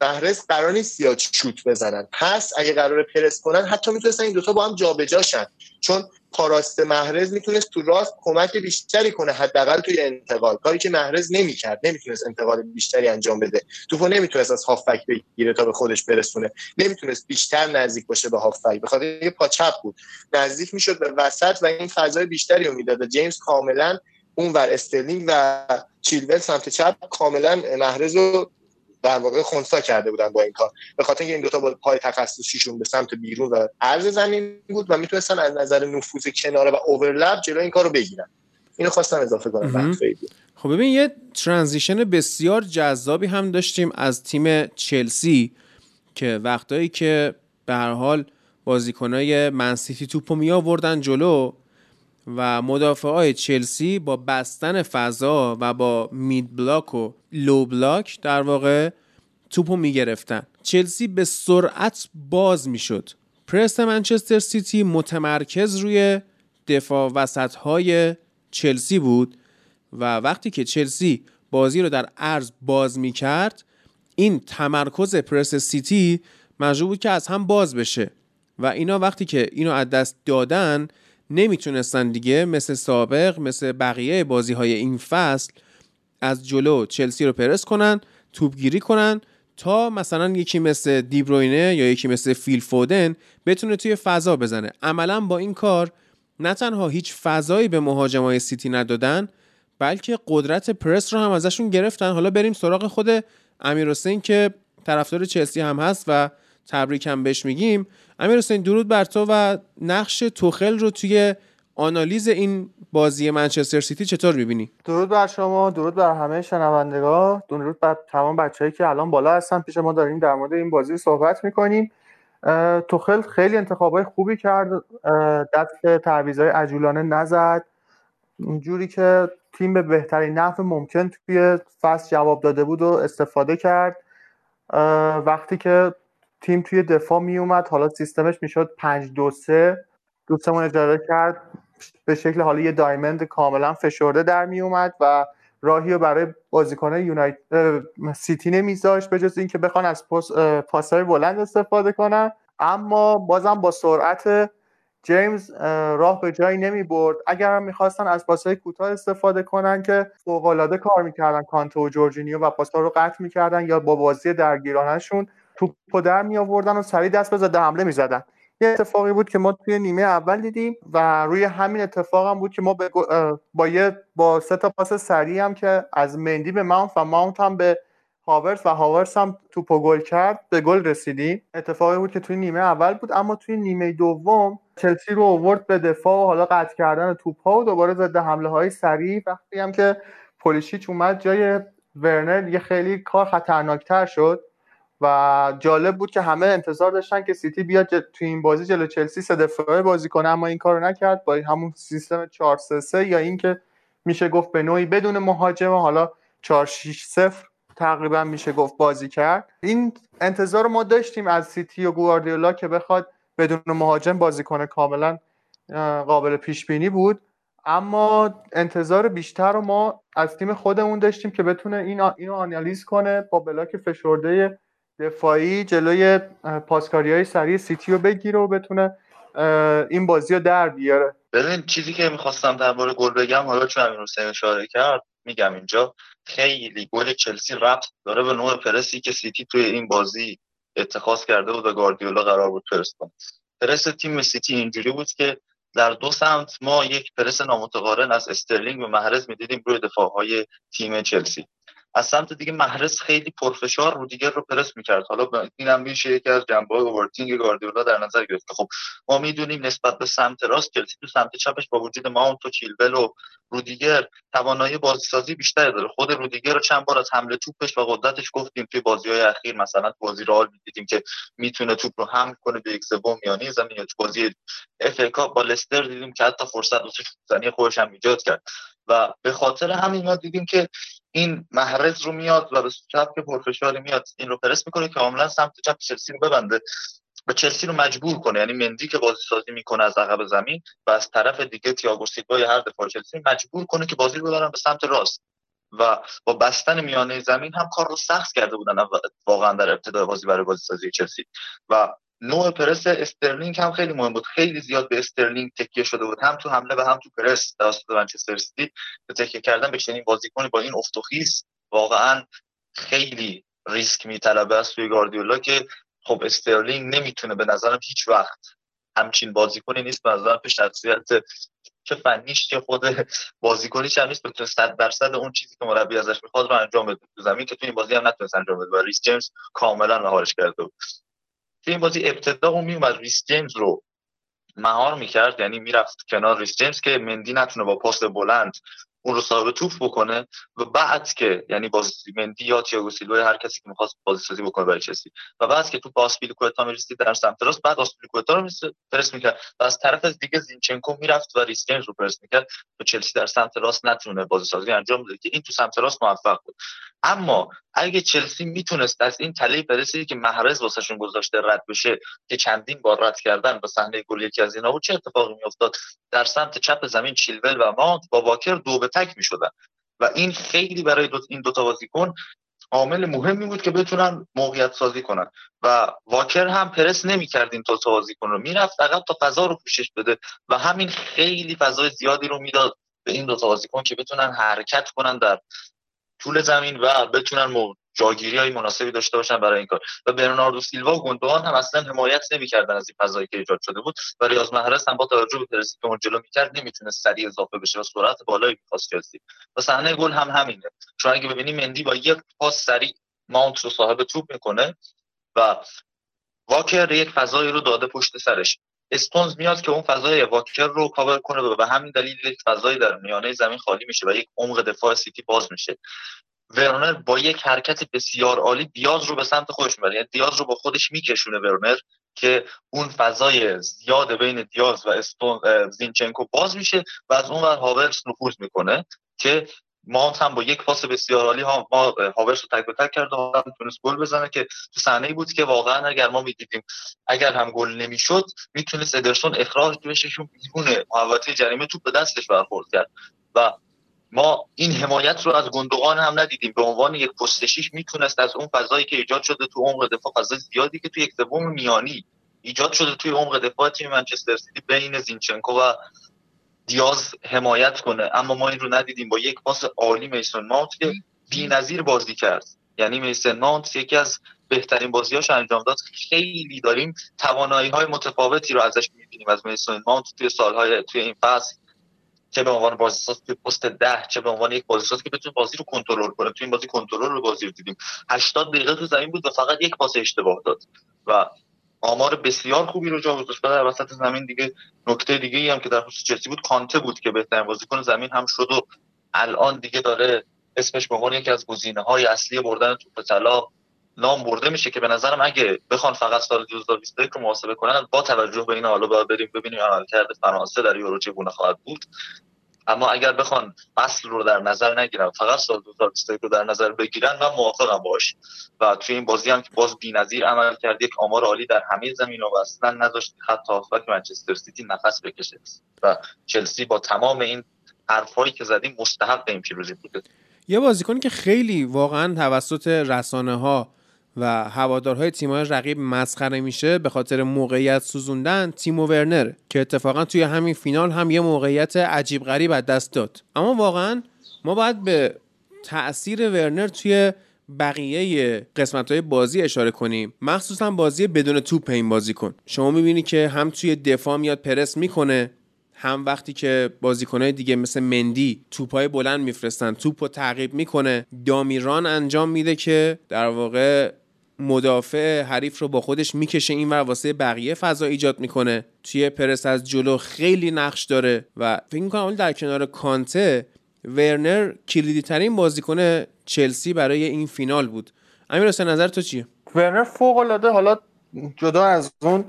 محرز قرار نیست زیاد شوت بزنن. پس اگه قرار پرس کنن حتی می‌تونستن این دوتا با هم جابجاشن. چون پا راست محرز می‌تونست تو راست کمک بیشتری کنه حداقل توی انتقال. کاری که محرز نمی‌کرد نمی‌تونست انتقال بیشتری انجام بده. توپو نمی‌تونست از هافک بگیره تا به خودش برسونه. نمی‌تونست بیشتر نزدیک باشه به هافک بخاطر اینکه پا چپ بود. نزدیک می‌شد به وسط و این فضای بیشتری رو می‌داد. جیمز کاملا اون ور استرلینگ و چیلول سمت چپ کاملا محرز رو در واقع خونسا کرده بودن با این کار. به خاطر اینکه این دوتا با پای تخصصیشون به سمت بیرون و عرض زمین بود و می‌تونستن از نظر نفوذ کناره و اوورلپ جلوی این کار رو بگیرن. اینو خواستم اضافه کنم. خب ببین یه transition بسیار جذابی هم داشتیم از تیم چلسی که وقتایی که به هر حال بازیکنای منسیتی توپو می آوردن جلو و مدافع های چلسی با بستن فضا و با mid block و low block در واقع توپو می‌گرفتن. چلسی به سرعت باز می‌شد. پرس منچستر سیتی متمرکز روی دفاع وسط های چلسی بود و وقتی که چلسی بازی رو در عرض باز می کرد این تمرکز پرس سیتی مجبور بود که از هم باز بشه. و اینا وقتی که اینو از دست دادن نمی‌تونستن دیگه مثل سابق مثل بقیه بازی های این فصل از جلو چلسی رو پرس کنن توپگیری کنن تا مثلا یکی مثل دیبروینه یا یکی مثل فیل فودن بتونه توی فضا بزنه. عملا با این کار نه تنها هیچ فضایی به مهاجمای سیتی ندادن بلکه قدرت پرس رو هم ازشون گرفتن. حالا بریم سراغ خود امیر که طرفدار چلسی هم هست و تبریک هم بهش میگیم. امیر حسین درود بر تو و نقش توخل رو توی آنالیز این بازی منچستر سیتی چطور می‌بینی؟ درود بر شما درود بر همه شنوندگان. درود بر تمام بچههایی که الان بالا هستن. پیش ما داریم در مورد این بازی صحبت می‌کنیم. توخل خیلی انتخابای خوبی کرد. دست تعویضای عجولانه نزد. جوری که تیم به بهترین نحو ممکن توی فصل جواب داده بود و استفاده کرد. وقتی که تیم توی دفاع می اومد حالا سیستمش می‌شد 5 2 3 دوستمون اجاره کرد. به شکل حالا یه دایمند کاملا فشرده در می اومد و راهی رو برای بازیکنان یونایت سیتی نمیذاشت به جز اینکه بخوان از پاس بلند استفاده کنن. اما بازم با سرعت جیمز راه به جایی نمی برد اگر هم می‌خواستن از پاسهای کوتاه استفاده کنن که فوقالعاده کار می‌کردن. کانتو و جورجینیو و پاسها رو قطع می‌کردن یا با بازی درگیرانشون توپ در می آوردن و سریع دست به ضد حمله می‌زدن. یه اتفاقی بود که ما توی نیمه اول دیدیم و روی همین اتفاق هم بود که ما با یه با سه تا پاس سریع هم که از مندی به ماونت و ماونت هم به هاورس و هاورس هم توپو گل کرد به گل رسیدیم. اتفاقی بود که توی نیمه اول بود اما توی نیمه دوم چلسی رو اوورد به دفاع و حالا قطع کردن توپ ها و دوباره ضد حمله های سریع. وقتی هم که پولیشیچ اومد جای ورنر یه خیلی کار خطرناکتر شد. و جالب بود که همه انتظار داشتن که سیتی بیاد توی این بازی جلو چلسی سه دفاعه بازی کنه اما این کارو نکرد. با همون سیستم 4 3 3 یا اینکه میشه گفت به نوعی بدون مهاجم حالا 4 6 0 تقریبا میشه گفت بازی کرد. این انتظار ما داشتیم از سیتی و گواردیولا که بخواد بدون مهاجم بازی کنه. کاملا قابل پیش بینی بود. اما انتظار بیشتر رو ما از تیم خودمون داشتیم که بتونه این اینو آنالیز کنه با بلاک فشرده دفاعی جلوی پاسکاری های سریع سیتی رو بگیره و بتونه این بازی رو در بیاره. ببین چیزی که می‌خواستم درباره گل بگم حالا چون امیر حسین اشاره کرد میگم اینجا خیلی گل چلسی ربط داره به نوع پرسی که سیتی توی این بازی اتخاذ کرده بود و گاردیولا قرار بود پرس کنه. پرس تیم سیتی اینجوری بود که در دو سمت ما یک پرس نامتقارن از استرلینگ و محرز می‌دیدیم روی دفاعهای تیم چلسی. از سمت دیگه محرز خیلی پرفشار رودیگر رو پرس می‌کرد. حالا اینم میشه یکی از جنبه های گاردیولا در نظر گرفت خب ما می‌دونیم نسبت به سمت راست چلسی تو سمت چپش با وجود ماونت و چیلول و رودیگر توانایی بازیسازی بیشتری داره. خود رودیگر رو چند بار از حمله توپش و قدرتش گفتیم توی بازی های اخیر. مثلا بازی رئال می‌دیدیم که می‌تونه توپ رو حمل کنه به یک سوم میانی زمین. یا تو بازی اف با لستر دیدیم که حتی فرصت واسه شوتزنی خودش هم ایجاد کرد. و به خاطر همین ما دیدیم که این محرز رو میاد و به که پرفشاری میاد این رو پرس می‌کنه که کاملا سمت چپ چلسی رو ببنده و چلسی رو مجبور کنه. یعنی مندی که بازی سازی می‌کنه از عقب زمین و از طرف دیگه تییاگو سیلوا هر دفاع چلسی مجبور کنه که بازی رو ببرن به سمت راست. و با بستن میانه زمین هم کار رو سخت کرده بودن واقعا در ابتدای بازی برای بازی سازی چلسی. و نوع پرس استرلینگ هم خیلی مهم بود. خیلی زیاد به استرلینگ تکیه شده بود. هم تو حمله و هم تو پرس توسط منچستر سیتی به تکیه کردن به چنین بازیکنی با این افت و واقعا خیلی ریسک میطلبه از سوی گاردیولا که خب استرلینگ نمی‌تونه به نظرم هیچ وقت همچین بازیکنی نیست. به نظرم به شخصیت چه فنیش که خود بازیکنیش هم نیست. بتونه 100 درصد اون چیزی که مربی ازش می‌خواد رو انجام بده. تو زمین که تو این بازی هم نتونست انجام بده. و ریس جیمز کاملا مهارش کرده بود. تو این بازی ابتدا اون میومد ریس جیمز رو مهار می‌کرد یعنی می‌رفت کنار ریس جیمز که مندی نتونه با پاس بلند اون رو صاحب توپ بکنه و بعد که یعنی بازی مندی یا تییاگو سیلوا هر کسی که می‌خواست بازی سازی بکنه برای چلسی. و بعد که توپ به آسپیلیکوتا می‌رسید در سمت راست بعد آسپیلیکوتا رو پرس می‌کرد و از طرف دیگه زینچنکو می‌رفت و ریس جیمز رو پرس می‌کرد. و چلسی در سمت راست نتونه بازی سازی انجام بده که این تو سمت راست موفق بود. اما اگه چلسی می‌تونست از این تله پرسی که محرز واسهشون گذاشته رد بشه که چندین بار رد کردن به صحنه گل یکی از اینا بود چه اتفاقی میافتاد؟ در سمت چپ زمین چیلول و مانت با واکر دو به تک می‌شدن. و این خیلی برای دو این دوتا بازیکن عامل مهمی بود که بتونن موقعیت سازی کنن. و واکر هم پرس نمی‌کرد این تا بازیکن رو. می‌رفت فقط تا فضا رو پوشش بده و همین خیلی فضای زیادی رو می‌داد به این دوتا بازیکن که بتونن حرکت کنن در طول زمین و بتونن جاگیری های مناسبی داشته باشن برای این کار. و برناردو سیلوا و گوندوان هم اصلا حمایت نمی‌کردن از این فضایی که ایجاد شده بود و ریاض محرز هم با توجه به پرسی که اون جلو می‌کرد نمی‌تونه سریع اضافه بشه و سرعت بالایی می‌خواست چلسی و صحنه گل هم همینه. چون اگه ببینی مندی با یک پاس سریع ماونت رو صاحب توپ می‌کنه و واکر یک فضایی رو داده پشت سرش. استونز میاد که اون فضای واکر رو کاور کنه و به همین دلیل یک فضایی در میانه زمین خالی میشه و یک عمق دفاع سیتی باز میشه. ورنر با یک حرکت بسیار عالی دیاز رو به سمت خودش می‌بره. یعنی دیاز رو با خودش میکشونه ورنر که اون فضای زیاد بین دیاز و استون زینچنکو باز میشه و از اون ور هاورس نفوذ می‌کنه که ما هم با یک پاس بسیار عالی ها ما هاورس رو تک به تک کرد و تونست گل بزنه که تو صحنه بود که واقعا اگر ما می‌دیدیم اگر هم گل نمی‌شد می‌تونست ادرسون اخراج بشه چون بیرون محوطه جریمه توپ به دستش برخورد کرد. و ما این حمایت رو از گندوقان هم ندیدیم. به عنوان یک پست می‌تونست از اون فضایی که ایجاد شده تو عمق دفاع فضای زیادی که تو یک سوم میانی ایجاد شده توی عمق دفاع تیم منچستر سیتی بین زینچنکو و دیاز حمایت کنه. اما ما این رو ندیدیم. با یک پاس عالی میسون ماونت که بی‌نظیر بازی کرد. یعنی میسون ماونت یکی از بهترین بازیاش انجام داد. خیلی داریم توانایی های متفاوتی رو ازش می‌بینیم. از میسون ماونت توی سالهای توی این فصل چه به عنوان بازیساز توی پست ده چه به عنوان یک بازیساز که بتونه بازی رو کنترل کنه. توی این بازی کنترل رو بازی رو دیدیم. 80 دقیقه تو زمین بود و فقط یک پاس اشتباه داد. و آمار بسیار خوبی رو جا گذاشت. در وسط زمین دیگه نکته دیگه ای هم که در خصوص چلسی بود کانته بود که بهترین بازیکن زمین هم شد و الان دیگه داره اسمش به عنوان یکی از گزینه های اصلی بردن توپ طلا نام برده میشه که به نظرم اگه بخوان فقط سال 2021 رو محاسبه کنن با توجه به این حالا باید بریم ببینیم عملکرد فرانسه در یورو چگونه خواهد بود. اما اگر بخوان فصل رو در نظر نگیرن فقط سال 2021 رو در نظر بگیرن من موافقم باش. و توی این بازی هم که باز بی‌نظیر عمل کرد یک آمار عالی در همه زمین و اصلا نداشت. خط هافبک منچستر سیتی نفس بکشه. و چلسی با تمام این حرفایی که زدیم مستحق این پیروزی بوده. یه بازیکنی که خیلی واقعا توسط رسانه ها و هوادارهای تیم‌های رقیب مسخره میشه به خاطر موقعیت سوزوندن تیمو ورنر که اتفاقا توی همین فینال هم یه موقعیت عجیب غریب از دست داد. اما واقعا ما باید به تاثیر ورنر توی بقیه قسمت های بازی اشاره کنیم. مخصوصا بازی بدون توپ این بازی کن. شما می‌بینی که هم توی دفاع میاد پرس می‌کنه هم وقتی که بازیکنهای دیگه مثل مندی توپای بلند میفرستن توپ رو تعقیب می‌کنه. دامیران انجام میده که در واقع مدافع حریف رو با خودش می‌کشه این ور واسه بقیه فضا ایجاد می‌کنه. توی پرس از جلو خیلی نقش داره و فکر می‌کنم در کنار کانته ورنر کلیدی ترین بازیکن چلسی برای این فینال بود. امیر حسین نظر تو چیه؟ ورنر فوق العاده حالا جدا از اون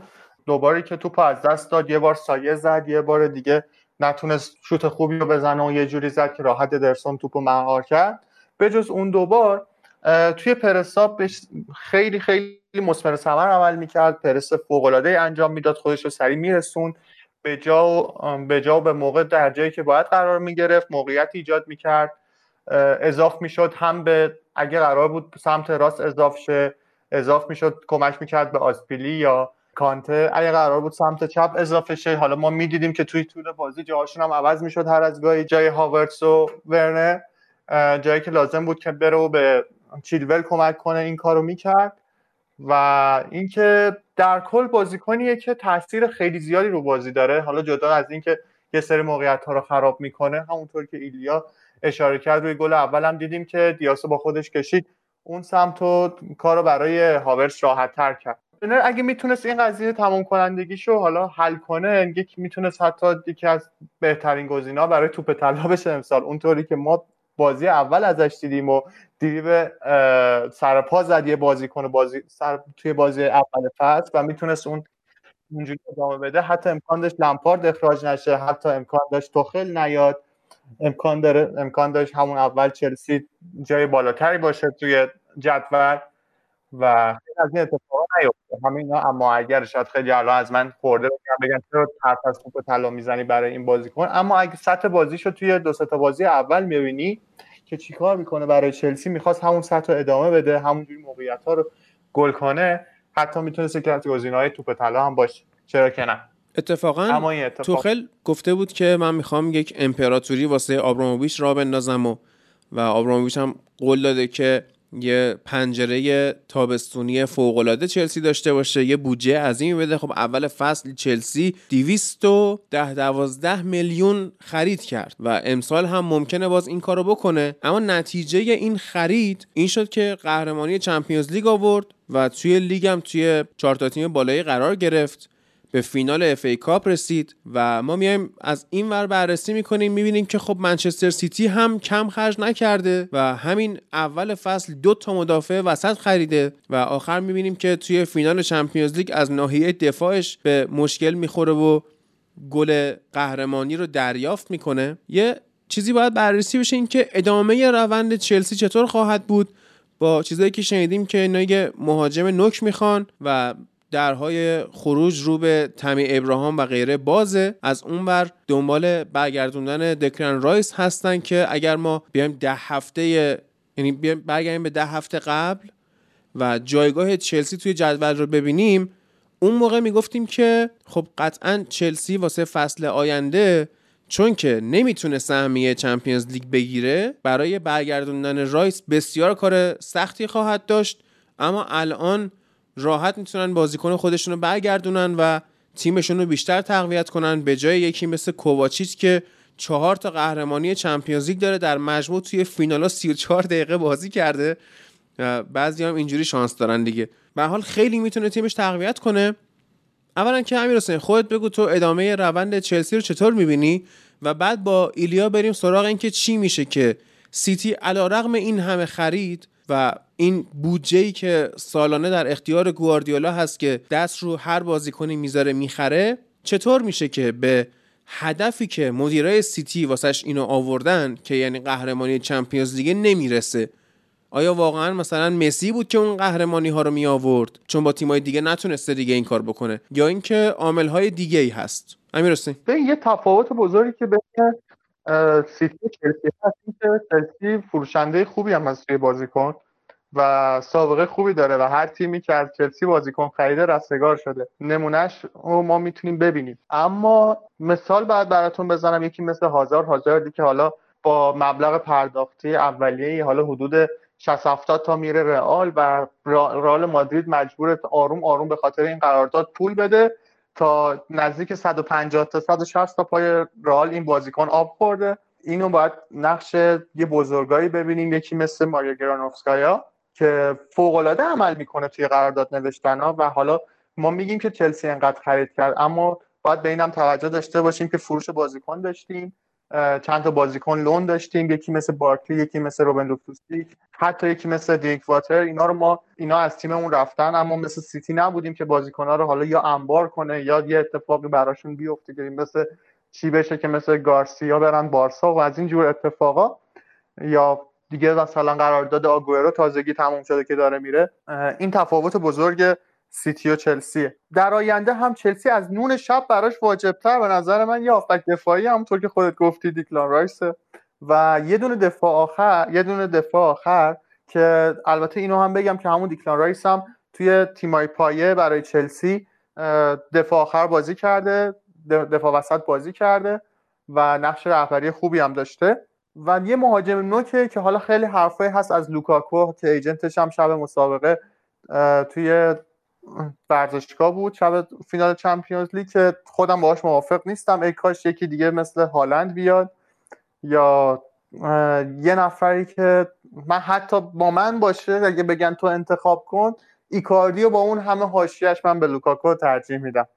دوباری که توپ از دست داد یه بار سایه زد یه بار دیگه نتونست شوت خوبی رو بزنه و یه جوری زد که راحت درسون توپو مهار کرد. به جز اون دوبار توی پرساب خیلی خیلی مثمر ثمر عمل می‌کرد. پرس فوق العاده انجام می‌داد خودش رو سریع میرسون به جا به جا به موقع در جایی که باید قرار می‌گرفت موقعیت ایجاد می‌کرد. اضاف می‌شد هم به اگه قرار بود سمت راست اضاف شه اضاف می‌شد کمک می‌کرد به آسپیلی یا کانته. اگه قرار بود سمت چپ اضافه شه حالا ما می‌دیدیم که توی طول بازی جاهاشون هم عوض می‌شد هر از گاهی. جای هاورتس و ورنه جایی که لازم بود که بره و به چیلول کمک کنه این کارو می‌کرد. و اینکه در کل بازیکنیه که تاثیر خیلی زیادی رو بازی داره. حالا جدا از اینکه یه سری موقعیت ها رو خراب می‌کنه همونطور که ایلیا اشاره کرد روی گل اول هم دیدیم که دیاسو با خودش کشید. اون سمت و کار برای هاورس راحت تر کرد اگه می‌تونست این قضیه تمام کنندگیشو حالا حل کنه یک می‌تونست حتی یکی از بهترین گزینا برای توپ طلا بشه امسال. اونطوری که ما بازی اول ازش دیدیم و به سرپا زد یه بازی کنه بازی سر توی بازی اول فصل و می‌تونست اون اونجوری ادامه بده. حتی امکان داشت لمپارد اخراج نشه. حتی امکان داشت توخل نیاد. امکان داره امکان داشت همون اول چلسی جای بالاتری باشه توی جدول و از این اتفاقا نیفته. همین اما اگر شاید خیلی الان از من خورده بگم بگن چرا حرف از توپ طلا می‌زنی برای این بازیکن. اما اگه سطح بازیشو توی دو تا بازی اول می‌بینی که چیکار می‌کنه برای چلسی می‌خواست همون سطح رو ادامه بده همونجوری موقعیت ها رو گل کنه. حتی می‌تونست که از گزینه‌های توپ طلا هم باشه. چرا که نه؟ اتفاقا اما اتفاق... توخل گفته بود که من می‌خوام یک امپراتوری واسه آبراموویچ را بندازم و و آبراموویچ هم قول داده که یه پنجره تابستونی فوقالعاده چلسی داشته باشه یه بودجه عظیمی بده. خب اول فصل چلسی 210 12 میلیون خرید کرد و امسال هم ممکنه باز این کارو بکنه. اما نتیجه این خرید این شد که قهرمانی چمپیونز لیگ آورد و توی لیگ هم توی چهار تیم بالایی قرار گرفت. به فینال اف ای کاپ رسید و ما میایم از این ور بررسی می‌کنیم می‌بینیم که خب منچستر سیتی هم کم خرج نکرده و همین اول فصل دو تا مدافع وسط خریده و آخر می‌بینیم که توی فینال چمپیونز لیگ از ناحیه دفاعش به مشکل می‌خوره و گل قهرمانی رو دریافت می‌کنه. یه چیزی باید بررسی بشه این که ادامه روند چلسی چطور خواهد بود؟ با چیزایی که شنیدیم که اینا یه مهاجم نوک می‌خوان و درهای خروج رو به تمی ابراهام و غیره بازه. از اونور دنبال برگردوندن دکلان رایس هستن که اگر ما بیایم ده هفته یعنی برگردیم به ده هفته قبل و جایگاه چلسی توی جدول رو ببینیم اون موقع می‌گفتیم که خب قطعا چلسی واسه فصل آینده چون که نمی‌تونه سهمیه چمپیونز لیگ بگیره برای برگردوندن رایس بسیار کار سختی خواهد داشت. اما الان راحت می‌تونن بازیکن خودشون رو برگردونن و تیمشون رو بیشتر تقویت کنن. به جای یکی مثل کوواچیچ که چهار تا قهرمانی چمپیونز لیگ داره در مجموع توی فینالا 34 دقیقه بازی کرده بعضی هم اینجوری شانس دارن دیگه. به حال خیلی می‌تونه تیمش تقویت کنه. اولا که امیر حسین خودت بگو تو ادامه روند چلسی رو چطور می‌بینی؟ و بعد با ایلیا بریم سراغ اینکه چی میشه که سیتی علیرغم این همه خرید و این بودجه که سالانه در اختیار گواردیولا هست که دست رو هر بازیکنی می‌ذاره می‌خره چطور میشه که به هدفی که مدیرای سیتی واسش اینو آوردن که یعنی قهرمانی چمپیونز لیگ نمی‌رسه؟ آیا واقعا مثلا مسی بود که اون قهرمانی ها رو می آورد چون با تیمای دیگه نتونسته دیگه این کار بکنه. یا اینکه عامل های دیگه ای هست. امیر حسین. یه تفاوت بزرگی که بین سیتی و چلسی هست که چلسی فروشنده خوبی هم از بازیکن. و سابقه خوبی داره و هر تیمی که از چلسی بازیکن خریده رستگار شده. نمونهش رو ما می‌تونیم ببینیم. اما مثال بعد براتون بزنم یکی مثل هازار هازاردی که حالا با مبلغ پرداختی اولیه حالا حدود 60 70 تا میره رئال و رئال مادرید مجبور آروم آروم به خاطر این قرارداد پول بده تا نزدیک 150 تا 160 تا پای رئال این بازیکن آب خورده. اینو باید نقش یه بزرگایی ببینیم یکی مثل ماریا گرانوفسکایا. که فوق العاده عمل می‌کنه توی قرارداد نوشتن ها و حالا ما میگیم که چلسی انقدر خرید کرد اما باید به اینم توجه داشته باشیم که فروش بازیکن داشتیم چند تا بازیکن لون داشتیم یکی مثل بارکلی یکی مثل روبن لوفتوسیک حتی یکی مثل دیک واتر اینا رو ما اینا از تیممون رفتن اما مثل سیتی نبودیم که ها رو حالا یا انبار کنه یا یه اتفاقی براشون بیفته که مثل چی بشه که مثل گارسیا برن بارسا و از این جور اتفاقا یا دیگه مثلا قرارداد آگوئرو تازگی تموم شده که داره میره این تفاوت بزرگ سیتی و چلسی. در آینده هم چلسی از نون شب براش واجبتر به نظر من. یه هافبک دفاعی همونطور که خودت گفتی دکلان رایس و یه دونه دفاع آخر یه دونه دفاع آخر که البته اینو هم بگم که همون دکلان رایس هم توی تیمای پایه برای چلسی دفاع آخر بازی کرده دفاع وسط بازی کرده و نقش رهبری خوبی هم داشته. و یه مهاجم نوکه که حالا خیلی حرفایی هست از لوکاکو که ایجنتش هم شب مسابقه توی ورزشگاه بود شب فینال چمپیونز لیگ که خودم باهاش موافق نیستم. ای کاش یکی دیگه مثل هالند بیاد یا یه نفری که من حتی با من باشه اگه بگن تو انتخاب کن ایکاردی رو با اون همه حاشیهش من به لوکاکو ترجیح میدم.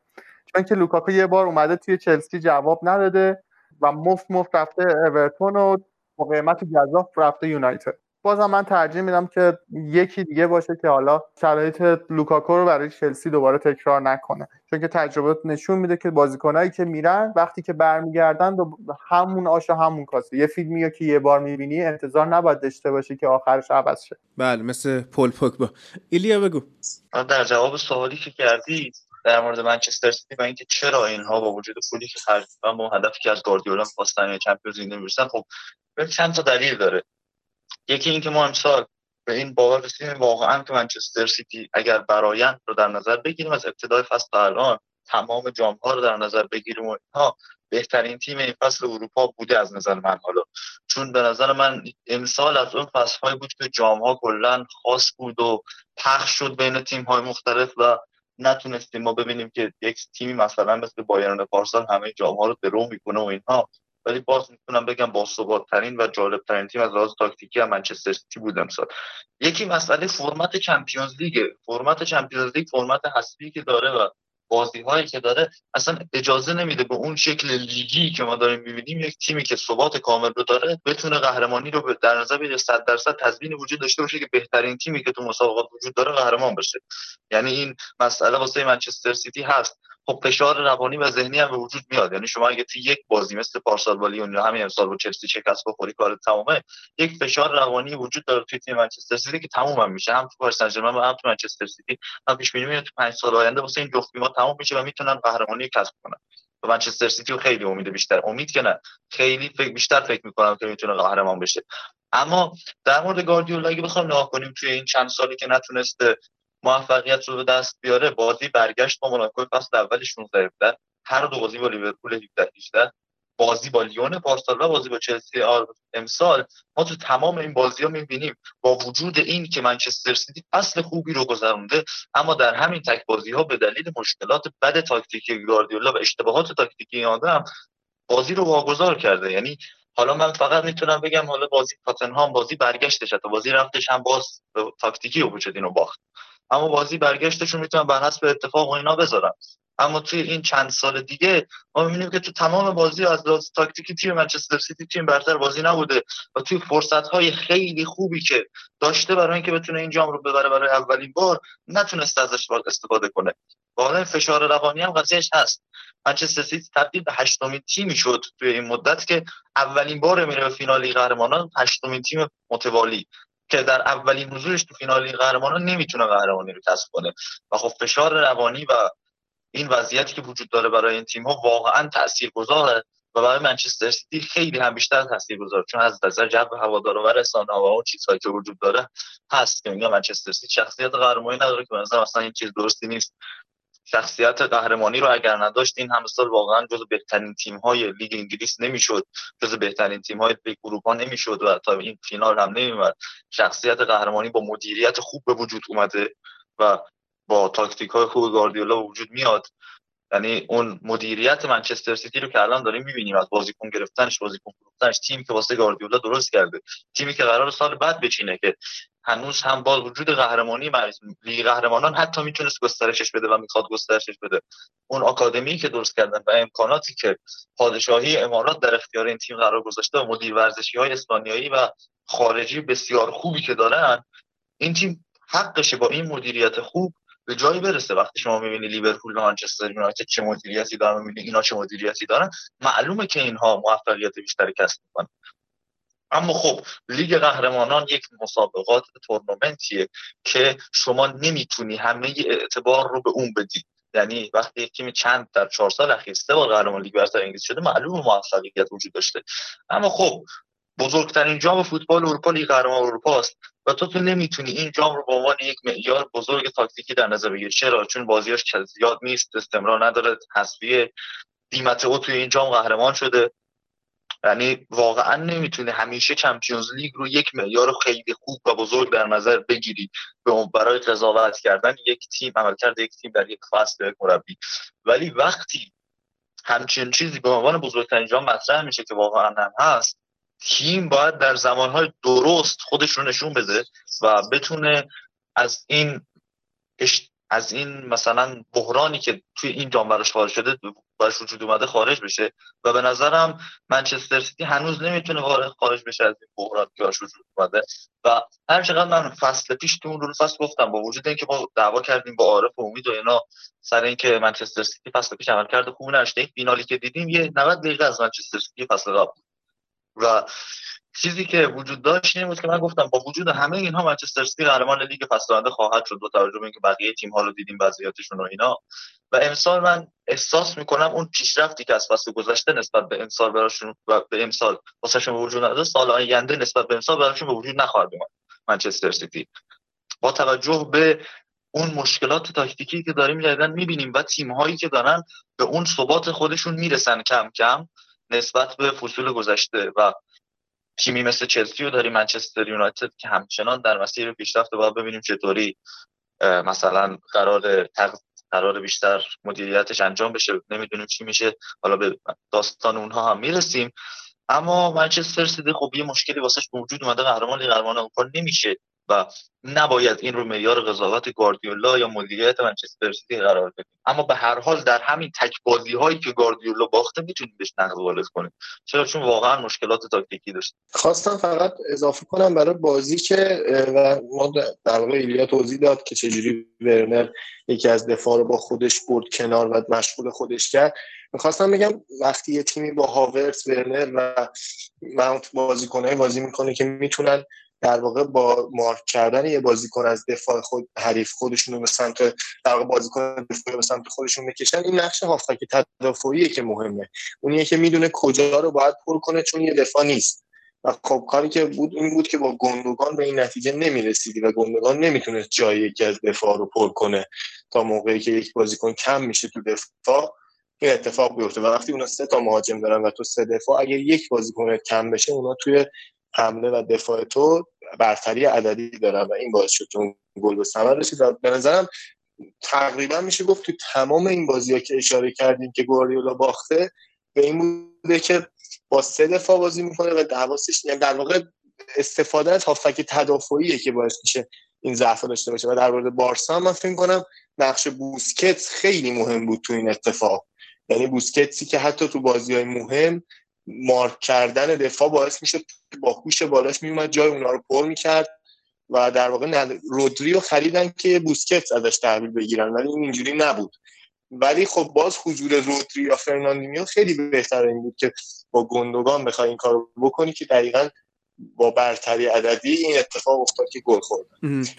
چون که لوکاکو یه بار اومده توی چلسی جواب نداده و مفت مفت رفته اورتون و با قیمت گزاف رفته یونایتد. بازم من ترجیح میدم که یکی دیگه باشه که حالا شرایط لوکاکو رو برای چلسی دوباره تکرار نکنه. چون که تجربه نشون میده که بازیکنایی که میرن وقتی که برمیگردن همون آش همون کاسه. یه فیلمی که یه بار می‌بینی انتظار نباید داشته باشی که آخرش عوض شه. بله مثل پول پوگبا. ایلیا بگو. در جواب سوالی که کردی در مورد منچستر سیتی و اینکه چرا اینها با وجود پولی که خرج با هدفی که از گاردیولا خواستن چمپیونز لیگ نمی‌رسن خب چند تا دلیل داره. یکی اینکه ما امسال به این باور رسیدیم واقعا که منچستر سیتی اگر برایند رو در نظر بگیریم از ابتدای فصل تا الان تمام جام ها رو در نظر بگیریم و اینها بهترین تیم این فصل اروپا بوده از نظر من حالا. چون به نظر من امسال از اون فصل بود که جام ها کلا خاص بود و پخش شد بین تیم های مختلف و نتونستیم ما ببینیم که یک تیمی مثلا مثل بایرن پارسال همه جام ها رو درو می‌کنه و اینها. ولی باز می‌تونم بگم باثبات‌ترین و جالب ترین تیم از لحاظ تاکتیکی هم منچستر سیتی بود امسال. یکی مسئله فرمت چمپیونز لیگ. فرمت چمپیونز لیگ فرمت حسبی که داره و بازی هایی که داره اصلا اجازه نمیده به اون شکل لیگی که ما داریم می‌بینیم یک تیمی که ثبات کامل رو داره بتونه قهرمانی رو در نظر بگیره 100 درصد تضمین وجود داشته باشه که بهترین تیمی که تو مسابقات وجود داره قهرمان بشه. یعنی این مسئله واسه منچستر سیتی هست. خب فشار روانی و ذهنی هم به وجود میاد. یعنی شما اگه توی یک بازی مثل پارسال با لیون همین امسال با چلسی شکست بخوری کار تمامه یک فشار روانی وجود داره توی تیم منچستر سیتی که تموم هم میشه. هم تو پاریس سن و هم تو منچستر سیتی. من پیش بینی تو 5 سال آینده واسه این جفت تیم تموم میشه و می‌تونن قهرمانی کسب کنن. و منچستر سیتی خیلی امید بیشتر. امید که نه. خیلی فکر بیشتر فکر می‌کنم که می‌تونه قهرمان بشه. اما در مورد گاردیولا اگه بخوام نگاه کنیم توی این چند سالی که نتونسته موفقیت رو به دست بیاره بازی برگشت با موناکو فصل اول 16 هر دو بازی با لیورپول 17 18 بازی با لیون پارسال و بازی با چلسی امسال ما تو تمام این بازی ها می‌بینیم با وجود این که منچستر سیتی اصل خوبی رو گذرونده اما در همین تک بازی ها به دلیل مشکلات بد تاکتیکی گاردیولا و اشتباهات تاکتیکی آدم بازی رو واگذار کرده. یعنی حالا من فقط می‌تونم بگم حالا بازی تاتنهام بازی برگشتش تا بازی رفتش هم باز تاکتیکی و اینو باخت. اما بازی برگشتشون می‌تونم بر حسب اتفاق و اینا بذارم اما توی این چند سال دیگه ما می‌بینیم که تو تمام بازی از لحاظ تاکتیکی تیم منچستر سیتی تیم برتر بازی نبوده و توی فرصت های خیلی خوبی که داشته برای اینکه بتونه این جام رو ببره برای اولین بار نتونست ازش استفاده کنه. واقعا فشار روانی هم قضیهش هست. منچستر سیتی تبدیل به هشتمین تیمی شد توی این مدت که اولین بار میره به فینال قهرمانان هشتمین تیم متوالی. که در اولین نزولش تو فینال قهرمانان نمی‌تونه قهرمانی رو کسب کنه. و خب فشار روانی و این وضعیتی که وجود داره برای این تیم ها واقعا تاثیرگذاره و برای منچستر سیتی خیلی هم بیشتر تاثیرگذاره. چون از نظر جو هوادارا و رسانه و اون چیزهایی که وجود داره هست که میگم منچستر سیتی شخصیت قهرمانی نداره که مثلا اصلا این چیز درستی نیست. شخصیت قهرمانی رو اگر نداشت این همه سال واقعا جز بهترین تیم های لیگ انگلیس نمی‌شد. جز بهترین تیم های اروپا نمی‌شد و تا این فینال هم نمیومد شخصیت قهرمانی با مدیریت خوب به وجود اومده و با تاکتیک های خوب گاردیولا وجود میاد. یعنی اون مدیریت منچستر سیتی رو که الان داریم می‌بینیم از بازیکن گرفتنش بازیکن فروختنش تیمی که واسه گاردیولا درست کرده. تیمی که قرار سال بعد بچینه که هنوز هم با وجود قهرمانی لیگ قهرمانان حتی می‌تونست گسترشش بده و می‌خواد گسترشش بده. اون آکادمی که درست کردن و امکاناتی که پادشاهی امارات در اختیار این تیم قرار گذاشته و مدیر ورزشی های اسپانیایی و خارجی بسیار خوبی که دارن این تیم حقشه با این مدیریت خوب به جایی برسه. وقتی شما می‌بینی لیورپول و منچستر یونایتد چه مدیریتی دارن می‌بینی اینا چه مدیریتی دارن معلومه که اینها موفقیت بیشتری کسب می‌کنن. اما خب لیگ قهرمانان یک مسابقات تورنمنتیه که شما نمی‌تونی همه اعتبار رو به اون بدی. یعنی وقتی یک تیم چند در چهار سال اخیر سه بار قهرمان لیگ برتر انگلیس شده معلوم موفقیت وجود داشته. اما خب بزرگترین جام فوتبال اروپا لیگ قهرمان اروپا است و تو تو نمی‌تونی این جام رو به عنوان یک معیار بزرگ تاکتیکی در نظر بگیری. چرا؟ چون بازیاش زیاد نیست استمرار نداره حذفی دیمت او توی این جام قهرمان شده. یعنی واقعا نمی‌تونه همیشه چمپیونز لیگ رو یک معیار خیلی خوب و بزرگ در نظر بگیری. به برای قضاوت کردن یک تیم عملکرد یک تیم در یک فصل یک مربی. ولی وقتی همچین چیزی به عنوان بزرگترین جام مطرح میشه که واقعا هم هست تیم باید در زمانهای درست خودش رو نشون بده و بتونه از این از این مثلا بحرانی که توی این جام براش خارج شده براش وجود اومده خارج بشه. و به نظرم منچستر سیتی هنوز نمی‌تونه خارج بشه از این بحران که براش وجود اومده. و هر چقدر من فصل پیش تو اون فصل گفتم با وجود اینکه ما دعوا کردیم با عارف و امید و اینا سر اینکه منچستر سیتی فصل پیش عمل کرده خوب نشده این فینالی که دیدیم یه 90 دقیقه از منچستر سیتی فصل قبل و چیزی که وجود داشت این که من گفتم با وجود همه اینها منچستر سیتی قهرمان لیگ فصل آینده خواهد شد با توجه به اینکه بقیه تیم ها رو دیدیم وضعیتشون و اینا. و امسال من احساس می‌کنم اون پیشرفتی که از فصل گذشته نسبت به امسال براشون و به امسال واسهشون وجود نداره سال آینده نسبت به امسال براشون به وجود نخواهد اومد منچستر سیتی. با توجه به اون مشکلات تاکتیکی که داریم جدیدن می‌بینیم و تیم هایی که دارن به اون ثبات خودشون می‌رسن کم کم نسبت به فصول گذشته و تیمی مثل چلسی رو داری منچستر یونایتد که همچنان در مسیر پیشرفت باید ببینیم چطوری مثلا قرار قرار بیشتر مدیریتش انجام بشه. نمی‌دونیم چی میشه. حالا به داستان اونها هم می‌رسیم. اما منچستر سیتی خب یه مشکلی واسش وجود اومده قهرمان لیگ قهرمان اروپا نمیشه. و نباید این رو معیار قضاوت گاردیولا یا مدیریت منچستر سیتی قرار بدیم. اما به هر حال در همین تک بازی هایی که گاردیولا باخته می‌تونیم بهش نقد وارد کنیم. چرا؟ چون واقعا مشکلات تاکتیکی داشت خواستم فقط اضافه کنم برای بازی که و ما در واقع ایلیا توضیح داد که چجوری ورنر یکی از دفاع رو با خودش برد کنار و مشغول خودش کرد. می‌خواستم بگم وقتی یه تیمی با هاورت ورنر و ماونت بازیکنهای بازی می‌کنه که می‌تونن در واقع با مارک کردن یه بازیکن از دفاع خود حریف خودشون رو به سمت در واقع بازیکن دفاعی به سمت خودشون بکشن این نقش هافبک تدافعیه که مهمه. اونیه که می‌دونه کجا رو باید پر کنه چون یه دفاع نیست. و خب کاری که بود این بود که با گندگان به این نتیجه نمی‌رسیدی و گندگان نمی‌تونه جای یکی از دفاع رو پر کنه تا موقعی که یک بازیکن کم میشه تو دفاع این اتفاق بیفته. و وقتی اونا سه تا مهاجم دارن و تو سه دفاع اگه یک بازیکن کم بشه اونا توی حمله و دفاع تو برتری عددی دارن و این باعث شد که اون گل به ثمر رسید. و به نظرم تقریبا میشه گفت تو تمام این بازی ها که اشاره کردیم که گواردیولا باخته به این بوده که با سه دفاع بازی می‌کنه و حواسش یعنی در واقع استفاده از هافک تدافعیه که باعث میشه این ضعف داشته باشه. و در مورد بارسا من فکر کنم نقش بوسکت خیلی مهم بود تو این اتفاق. یعنی بوسکتسی که حتی تو بازی های مهم مارک کردن دفاع باعث میشه با هوش بالاش میومد جای اونا رو پر می‌کرد و در واقع رودری رو خریدن که بوسکت ازش تحویل بگیرن ولی این اینجوری نبود. ولی خب باز حضور رودری یا فرناندینیو خیلی بهتر این بود که با گندوغان بخوای این کارو بکنی که دقیقا با برتری عددی این اتفاق افتاد که گل خورد.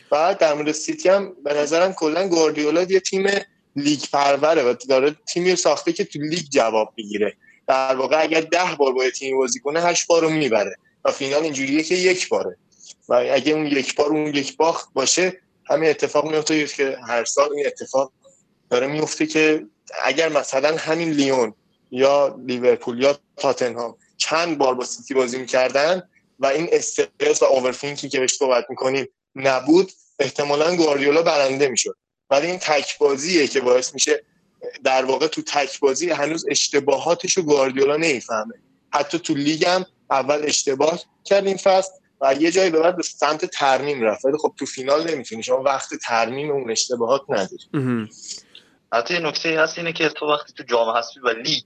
بعد در مورد سیتی هم به نظرم کلا گواردیولا یه تیم لیگ پروره و داره تیمی ساخته که تو لیگ جواب می‌گیره. در واقع اگر ده بار با تیم بازی کنه هشت بار رو می‌بره. و فینال اینجوریه که یک باره. و اگه اون یک بار اون یک باخت باشه همین اتفاق میفته که هر سال این اتفاق داره میفته که اگر مثلا همین لیون یا لیورپول یا تاتنهام چند بار با سیتی بازی می‌کردن و این استرس و اوورفینکی که بهش صحبت می‌کنیم نبود احتمالا گواردیولا برنده می‌شد. ولی این تک بازیه که باعث میشه در واقع تو تک بازی هنوز اشتباهاتشو گواردیولا نمی‌فهمه. حتی تو لیگ هم اول اشتباه کرد این فصل و یه جایی به بعد به سمت ترمیم رفت. ولی خب تو فینال نمی‌تونی. شما وقت ترمیم اون اشتباهات نداری. حتی نکته هست اینه که تو وقتی تو جام حذفی و لیگ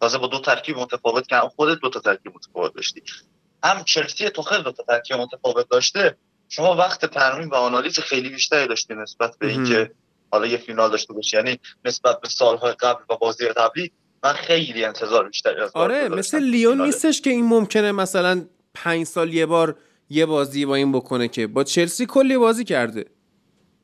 تازه با دو ترکیب متفاوت که خودت دو تا ترکیب متفاوت داشتی هم چلسی خیلی دو تا ترکیب متفاوت داشته شما وقت ترمیم و آنالیز خیلی بیشتری داشتی نسبت به اینکه حالا یه فینال داشته باشی. یعنی نسبت به سالهای قبل و بازی قبلی من خیلی انتظار بیشتری از آره مثل لیون نیستش که این ممکنه مثلا پنج سال یه بار یه بازی با این بکنه که با چلسی کلی بازی کرده.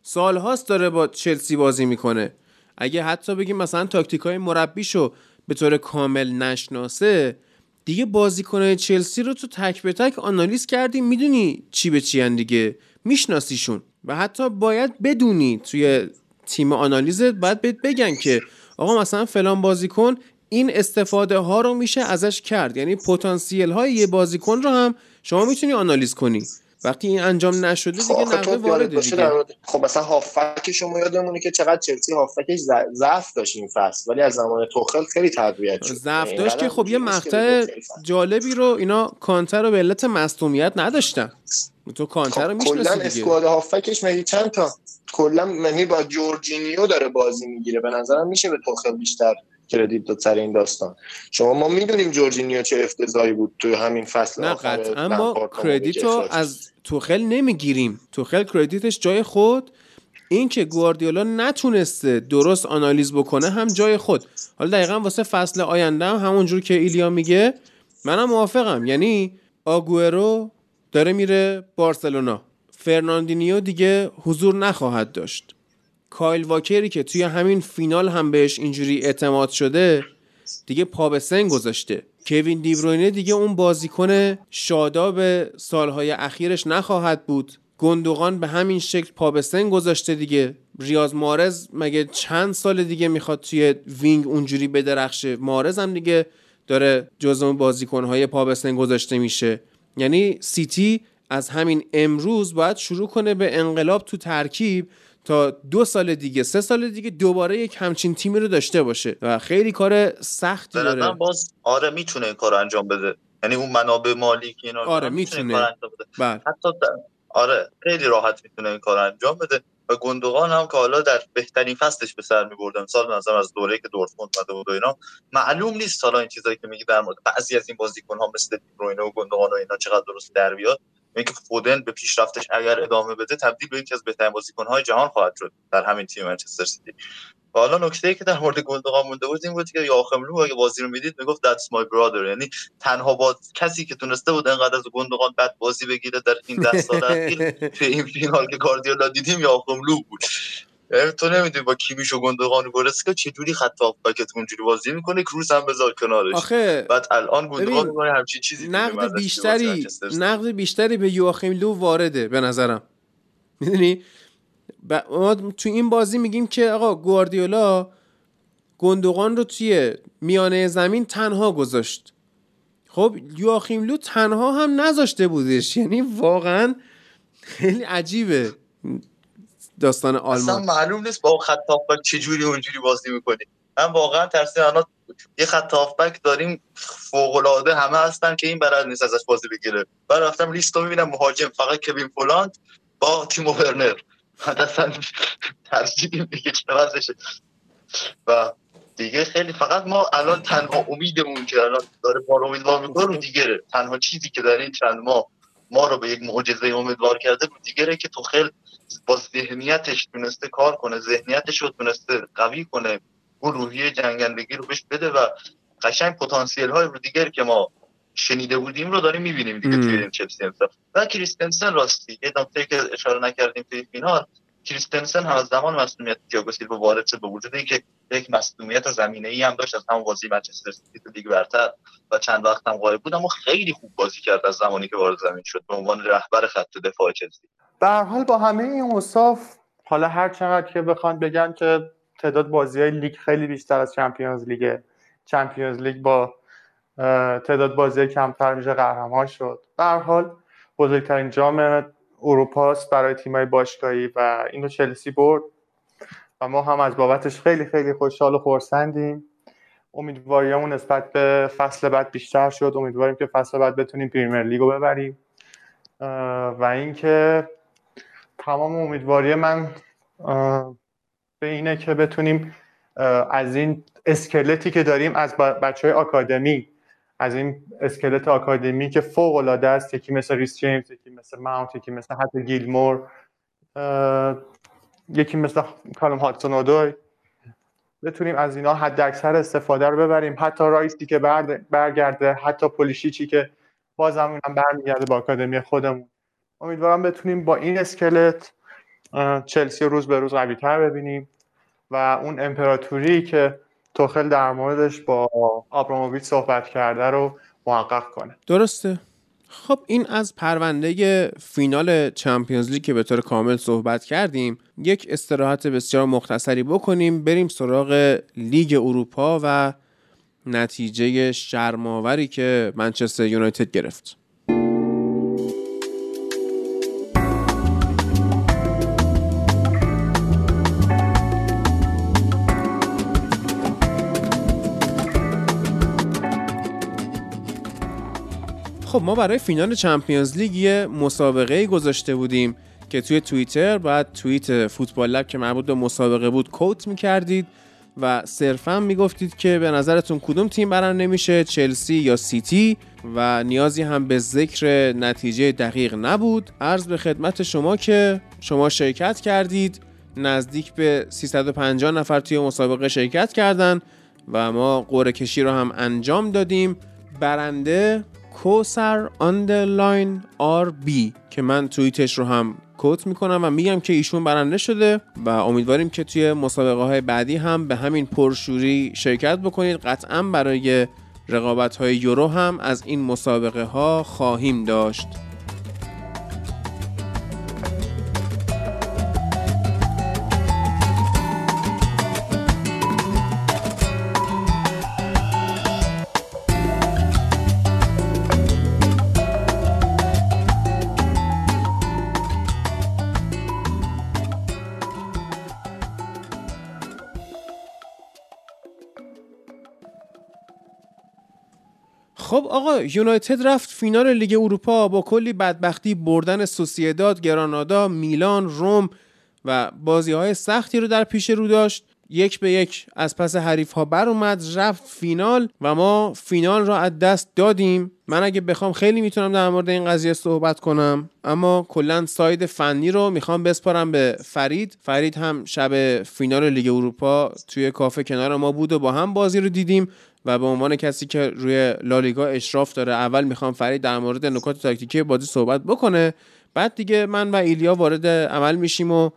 سالهاست داره با چلسی بازی می‌کنه. اگه حتی بگیم مثلا تاکتیک های مربیشو به طور کامل نشناسه دیگه بازیکنهای چلسی رو تو تک به تک آنالیز کردی می‌دونی چی به چی دیگه. میشناسیشون. و حتی باید بدونی توی تیم آنالیزت باید بهت بگن که آقا مثلا فلان بازیکن این استفاده ها رو میشه ازش کرد. یعنی پتانسیل های یه بازیکن رو هم شما می‌تونی آنالیز کنی. وقتی این انجام نشده دیگه خب، نقده وارده دیگه. خب مثلا هافک شما یادمونه که چقدر چلسی هافکش ضعف داشت این فصل ولی از زمان توخل خیلی تقویت شد. ضعف یعنی داشت که خب یه مقطع. جالبی رو اینا کانتر رو به علت مصدومیت نداشتن. تو کانتر رو خب کلا می‌شناسی دیگه. اسکواد هافکش مگه چند تا کلا منی با جورجینیو داره بازی می‌گیره. به نظرم میشه به توخل بیشتر کردیت داد سر این داستان. شما ما می‌دونیم جورجینیو چه افتضاحی بود تو همین فصل نه قطعا ما کردیت رو. از توخل نمی‌گیریم. توخل کردیتش جای خود. این که گواردیولا نتونسته درست آنالیز بکنه هم جای خود. حالا دقیقا واسه فصل آینده هم همونجور که ایلیا میگه منم موافقم. یعنی آگوئرو داره میره بارسلونا. فرناندینیو دیگه حضور نخواهد داشت. کایل واکری که توی همین فینال هم بهش اینجوری اعتماد شده دیگه پا به سن گذاشته. کوین دیبروینه دیگه اون بازیکن شاداب سالهای اخیرش نخواهد بود. گندوغان به همین شکل پا به سن گذاشته دیگه. ریاض محرز مگه چند سال دیگه می‌خواد توی wing اونجوری بدرخشه؟ محرز هم دیگه داره جزو اون بازیکنهای پا به سن گذاشته میشه. یعنی سیتی از همین امروز باید شروع کنه به انقلاب تو ترکیب تا دو سال دیگه سه سال دیگه دوباره یک همچین تیمی رو داشته باشه و خیلی کار سختی داره. باز آره می‌تونه این کار انجام بده. یعنی اون منابع مالی که اینا آره، می‌تونه. این کار انجام بده. بله. حتی آره خیلی راحت می‌تونه این کار انجام بده. و گندوقان هم که حالا در بهترین فصلش به سر میبردن سال نظر از دوره که دورتموند اومده بود و اینا معلوم نیست حالا این چیزایی که میگی در مورد بعضی از این بازیکن ها مثل روینه و گندوقان و اینا چقدر درست در بیاد. اینکه فودن به پیشرفتش اگر ادامه بده تبدیل به یکی از بهترین بازیکن‌های جهان خواهد شد در همین تیم منچستر سیتی. و حالا نکته ای که در مورد گلدوغان مونده بود این بود که یاخم لو اگه بازی رو می‌دید می‌گفت that's my brother. یعنی تنها با کسی که تونسته بود انقدر از گلدوغان بد بازی بگیره در این ده سال اخیر این فینال که گاردیولا دیدیم یاخم لو بود. یعنی تو نمی‌دونی با کیمیش و گندوقان و گورسکا چه جوری خط هافبکت اونجوری بازی می‌کنه؟ کروس هم بذار کنارش. آخه بعد الان گندوقان می‌کنه همچین چیزی نقد بیشتری نقد بیشتری به یواخیم لو وارده به نظرم. می‌دونی؟ ما تو این بازی میگیم که آقا گواردیولا گندوقان رو توی میانه زمین تنها گذاشت. خب یواخیم لو تنها هم نذاشته بودش. یعنی واقعا خیلی عجیبه. داستان آلمان. اصلا معلوم نیست با خط هافبک چه جوری اونجوری بازی می‌کنی من واقعا ترسیدم الان یه خط هافبک داریم فوق العاده همه هستن که این بلد نیست ازش بازی بگیره. بعد رفتم لیست رو می‌بینم مهاجم فقط کوین فولاند با تیمو ورنر. اصلا ترجیح دیگه چه و دیگه خیلی فقط ما الان تنها امیدمون که الان داره ما رو امیدوار می‌کنه دیگره. تنها چیزی که در این چند ماه ما رو به یک معجزه امیدوار کرده رو دیگره که تو خیلی با ذهنیتش تونسته کار کنه ذهنیتش رو تونسته قوی کنه اون روحیه جنگندگی رو بهش بده و قشنگ پتانسیل های رو دیگر که ما شنیده بودیم رو داریم می‌بینیم دیگه توی این چلسی و کریستنسن راستی یه نکته که اشاره نکردیم توی فینال کریستنسن هم از زمان مصدومیت تییاگو سیلوا وارد شد با وجود اینکه یک مصدومیت زمینه ای هم داشت از همون بازی منچستر سیتی تو لیگ برتر و چند وقت هم غایب بود اما خیلی خوب بازی کرد از زمانی که وارد زمین شد به عنوان رهبر خط دفاع چلسی. به حال با همه این اوصاف حالا هر چقدر که بخوان بگن که تعداد بازی های لیگ خیلی بیشتر از Champions League Champions League با تعداد بازی کمتر میشه قهرمان شد. به حال بزرگترین جام اروپاست برای تیمای باشگاهی و اینو چلسی برد. و ما هم از بابتش خیلی خیلی خوشحال و خورسندیم امیدواریمون نسبت به فصل بعد بیشتر شد. امیدواریم که فصل بعد بتونیم پریمیر لیگو ببریم. و اینکه تمام امیدواری من به اینه که بتونیم از این اسکلتی که داریم از بچه های آکادمی از این اسکلت آکادمی که فوق العاده است یکی مثل ریس جیمز یکی مثل ماونت یکی مثل حتی گیلمور یکی مثل کالوم هاتسون اودوی بتونیم از اینا حد اکثر استفاده رو ببریم. حتی رایسی که برگرده حتی پولیشیچی که بازم اونم برمیگرده با آکادمی خودمون. امیدوارم بتونیم با این اسکلت چلسی روز به روز قوی تر ببینیم و اون امپراتوری که توخل در موردش با آبراموویچ صحبت کرده رو محقق کنه. درسته. خب این از پرونده فینال چمپیونز لیگ که به طور کامل صحبت کردیم یک استراحت بسیار مختصری بکنیم بریم سراغ لیگ اروپا و نتیجه شرماوری که منچستر یونایتد گرفت. خب ما برای فینال چمپیونز لیگ یه مسابقه گذاشته بودیم که توی توییتر بعد توییت فوتبال لب که مربوط به مسابقه بود کوت می‌کردید و صرفا می‌گفتید که به نظرتون کدوم تیم برنده نمیشه چلسی یا سیتی؟ و نیازی هم به ذکر نتیجه دقیق نبود. عرض به خدمت شما که شما شرکت کردید نزدیک به 350 نفر توی مسابقه شرکت کردن و ما قرعه کشی رو هم انجام دادیم. برنده کوسر underline RB که من توییتش رو هم quote می‌کنم و میگم که ایشون برنده شده و امیدواریم که توی مسابقه های بعدی هم به همین پرشوری شرکت بکنید. قطعا برای رقابت های یورو هم از این مسابقه ها خواهیم داشت. خب آقا یونایتد رفت فینال لیگ اروپا با کلی بدبختی بردن سوسیداد، گرانادا، میلان، روم و بازی های سختی رو در پیش رو داشت. یک به یک از پس حریف ها بر اومد رفت فینال و ما فینال را از دست دادیم. من اگه بخوام خیلی می‌تونم در مورد این قضیه صحبت کنم اما کلا side فنی رو می‌خوام بسپارم به فرید. فرید هم شب فینال لیگ اروپا توی کافه کنار ما بود و با هم بازی رو دیدیم و به عنوان کسی که روی لالیگا اشراف داره اول می‌خوام فرید در مورد نکات تاکتیکی بازی صحبت بکنه. بعد دیگه من و ایلیا وارد عمل میشیم و